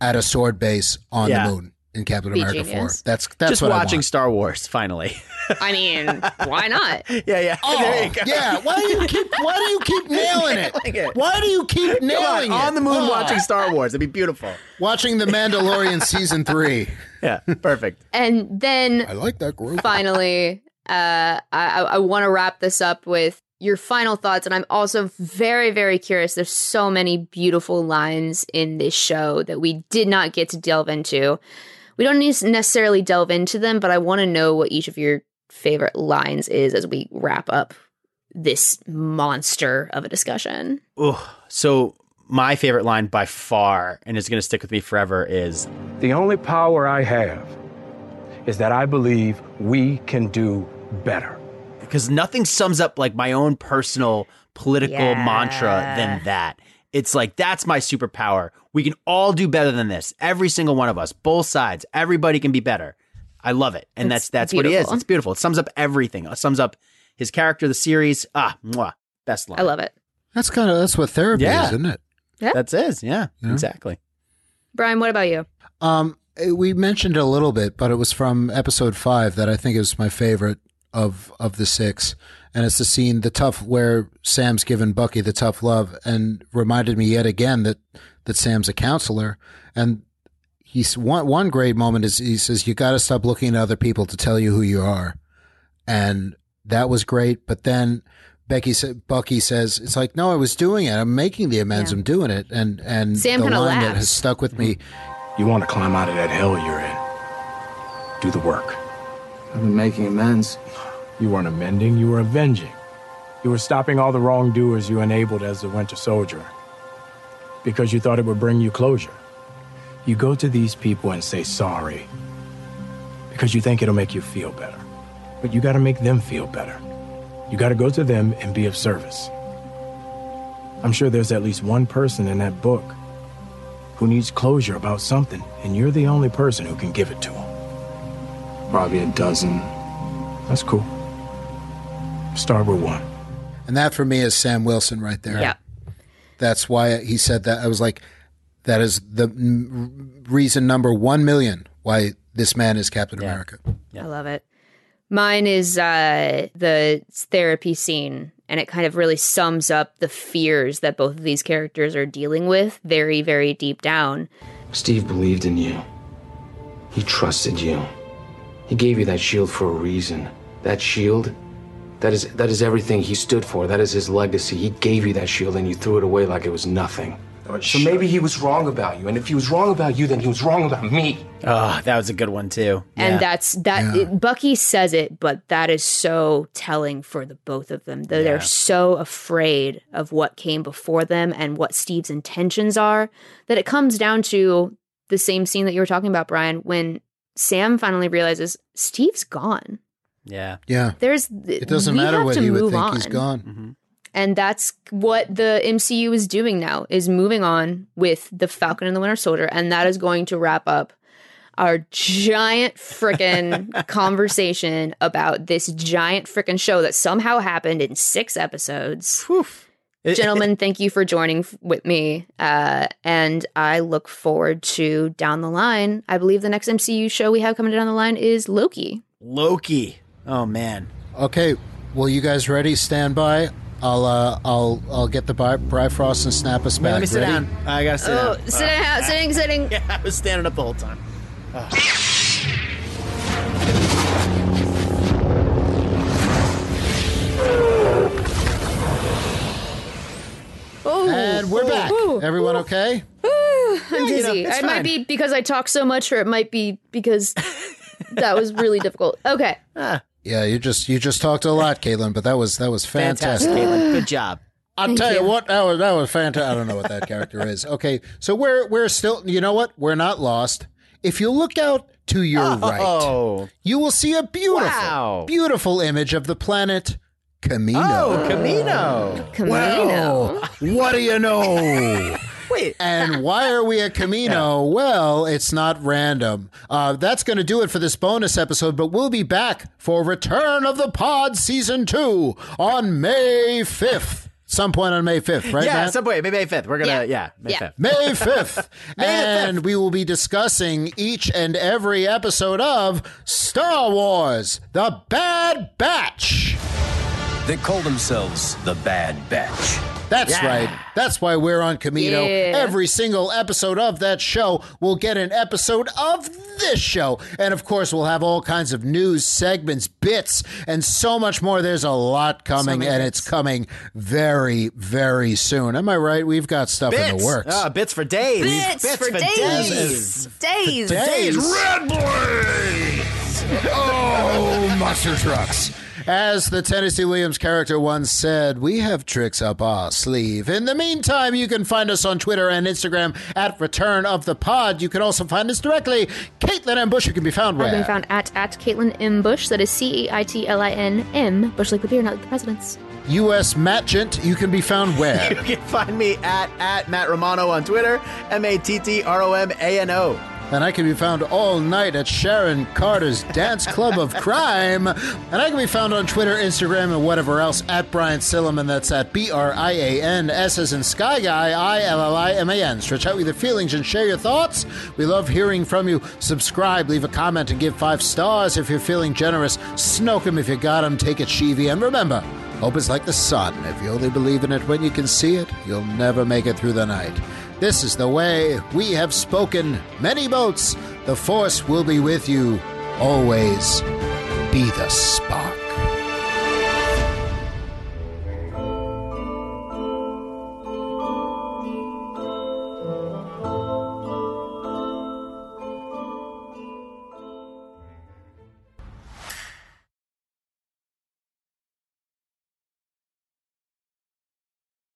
at a sword base on Yeah. the moon in Captain Be America genius. 4. That's that's Just what I watching want. Star Wars finally. <laughs> I mean, why not? <laughs> yeah, yeah. Oh, There you go. yeah. Why do you keep Why do you keep <laughs> nailing it? Nailing it. Why do you keep Come on, nailing it? on the moon Oh. watching Star Wars. It'd be beautiful. watching The Mandalorian season three. Yeah, perfect. And then I like that group. finally, uh, I, I want to wrap this up with your final thoughts. And I'm also very, very curious. There's so many beautiful lines in this show that we did not get to delve into. We don't need to necessarily delve into them, but I want to know what each of your favorite lines is as we wrap up this monster of a discussion. Ooh, so my favorite line by far, and it's going to stick with me forever, is The only power I have is that I believe we can do better. because nothing sums up like my own personal political Yeah. mantra than that. It's like that's my superpower. We can all do better than this. Every single one of us, both sides, everybody can be better. I love it, and It's that's that's what he is. It's beautiful. It sums up everything. It sums up his character, the series. Ah, mwah, best line. I love it. That's kind of that's what therapy Yeah. is, isn't it? Yeah. That's is. Yeah, Yeah. exactly. Brian, what about you? Um, eh, we mentioned it a little bit, but it was from episode five that I think is my favorite of of the six, and it's the scene, the tough, where Sam's given Bucky the tough love, and reminded me yet again that that Sam's a counselor, and he's one one great moment is he says you got to stop looking at other people to tell you who you are, and that was great, but then. Becky said, Bucky says, it's like, no, I was doing it. I'm making the amends. Yeah. I'm doing it. And, and Sam the kinda line that laughs. has stuck with me You want to climb out of that hell you're in. Do the work. I've been making amends. You weren't amending, you were avenging. You were stopping all the wrongdoers you enabled as the Winter Soldier. Because you thought it would bring you closure. You go to these people and say sorry. Because you think it'll make you feel better. But you gotta make them feel better. You gotta go to them and be of service. I'm sure there's at least one person in that book who needs closure about something, and you're the only person who can give it to them. Probably a dozen. That's cool. Start with one. And that for me is Sam Wilson right there. Yeah. That's why he said that. I was like, that is the reason number one million why this man is Captain America. I love it. Mine is uh, the therapy scene, and it kind of really sums up the fears that both of these characters are dealing with very, very deep down. Steve believed in you. He trusted you. He gave you that shield for a reason. That shield, that is that is everything he stood for. That is his legacy. He gave you that shield and you threw it away like it was nothing. Oh, so maybe he was wrong about you. And if he was wrong about you, then he was wrong about me. Oh, that was a good one too. And Yeah. that's that. it- Bucky says it, but that is so telling for the both of them. They're, Yeah. they're so afraid of what came before them and what Steve's intentions are that it comes down to the same scene that you were talking about, Brian, when Sam finally realizes Steve's gone. Yeah. Yeah. There's It doesn't matter have what to he would think. on. He's gone. Mm-hmm. And that's what the MCU is doing now is moving on with the Falcon and the Winter Soldier and that is going to wrap up our giant freaking <laughs> conversation about this giant freaking show that somehow happened in 6 episodes. Gentlemen, thank you for joining with me. Uh, and I look forward to down the line. I believe the next MCU show we have coming down the line is Loki. Loki. Oh man. Okay. Well, you guys ready? Stand by. I'll uh, I'll I'll get the Bi- Bifrost and snap us back. Let me sit Ready? down. I gotta sit Oh, down. sitting, Uh, sitting, sitting. <laughs> Yeah, I was standing up the whole time. Oh, And we're back. Everyone okay? I'm you know, dizzy. it's it might be because I talk so much, or it might be because <laughs> that was really difficult. Okay. Yeah, you just you just talked a lot, Caitlin, but that was that was fantastic. Fantastic, Caitlin. Good job. I'll Thank tell you. you. what, that was that was fantastic. I don't know what that character is. Okay, so we're we're still. You know what? We're not lost. If you look out to your oh. right, Oh. you will see a beautiful, Wow. beautiful image of the planet Kamino. Oh, Kamino. Kamino. Well, what do you know? Wait. And why are we at Kamino? <laughs> Well, it's not random. Uh, that's going to do it for this bonus episode, but we'll be back for Return of the Pod Season 2 on May 5th. Some point on May 5th, right? yeah, Matt? some point. May 5th. We're going to, yeah. May Yeah. 5th. May 5th. <laughs> and we will be discussing each and every episode of Star Wars The Bad Batch. They call themselves the Bad Batch. That's Yeah. right. That's why we're on Kamino. Yeah. Every single episode of that show will get an episode of this show. And of course, we'll have all kinds of news segments, bits, and so much more. There's a lot coming, many and it's coming very, very soon. Am I right? We've got stuff in the works. Ah, bits for days. Bits, for, days. Days. Days. Red Blaze! Oh, monster trucks. As the Tennessee Williams character once said, we have tricks up our sleeve. In the meantime, you can find us on Twitter and Instagram at Return of the Pod. You can also find us directly. Caitlin M. Bush, you can be found I've where? been found at at Caitlin M. Bush. That is C A I T L I N M. Bush like the beer, not like the president's. U.S. Matgent, you can be found where? <laughs> You can find me at, at Matt Romano on Twitter, M A T T R O M A N O. and I can be found all night at Sharon Carter's <laughs> Dance Club of Crime. And I can be found on Twitter, Instagram, and whatever else at Brian Silliman. That's at B R I A N S as in Sky Guy, I L L I M A N. Stretch out with your feelings and share your thoughts. We love hearing from you. Subscribe, leave a comment, and give five stars if you're feeling generous. Snoke 'em if you got 'em. Take it, Sheevy. And remember, hope is like the sun. If you only believe in it when you can see it, you'll never make it through the night. This is the way we have spoken. Many boats. The Force will be with you always. Be the spark.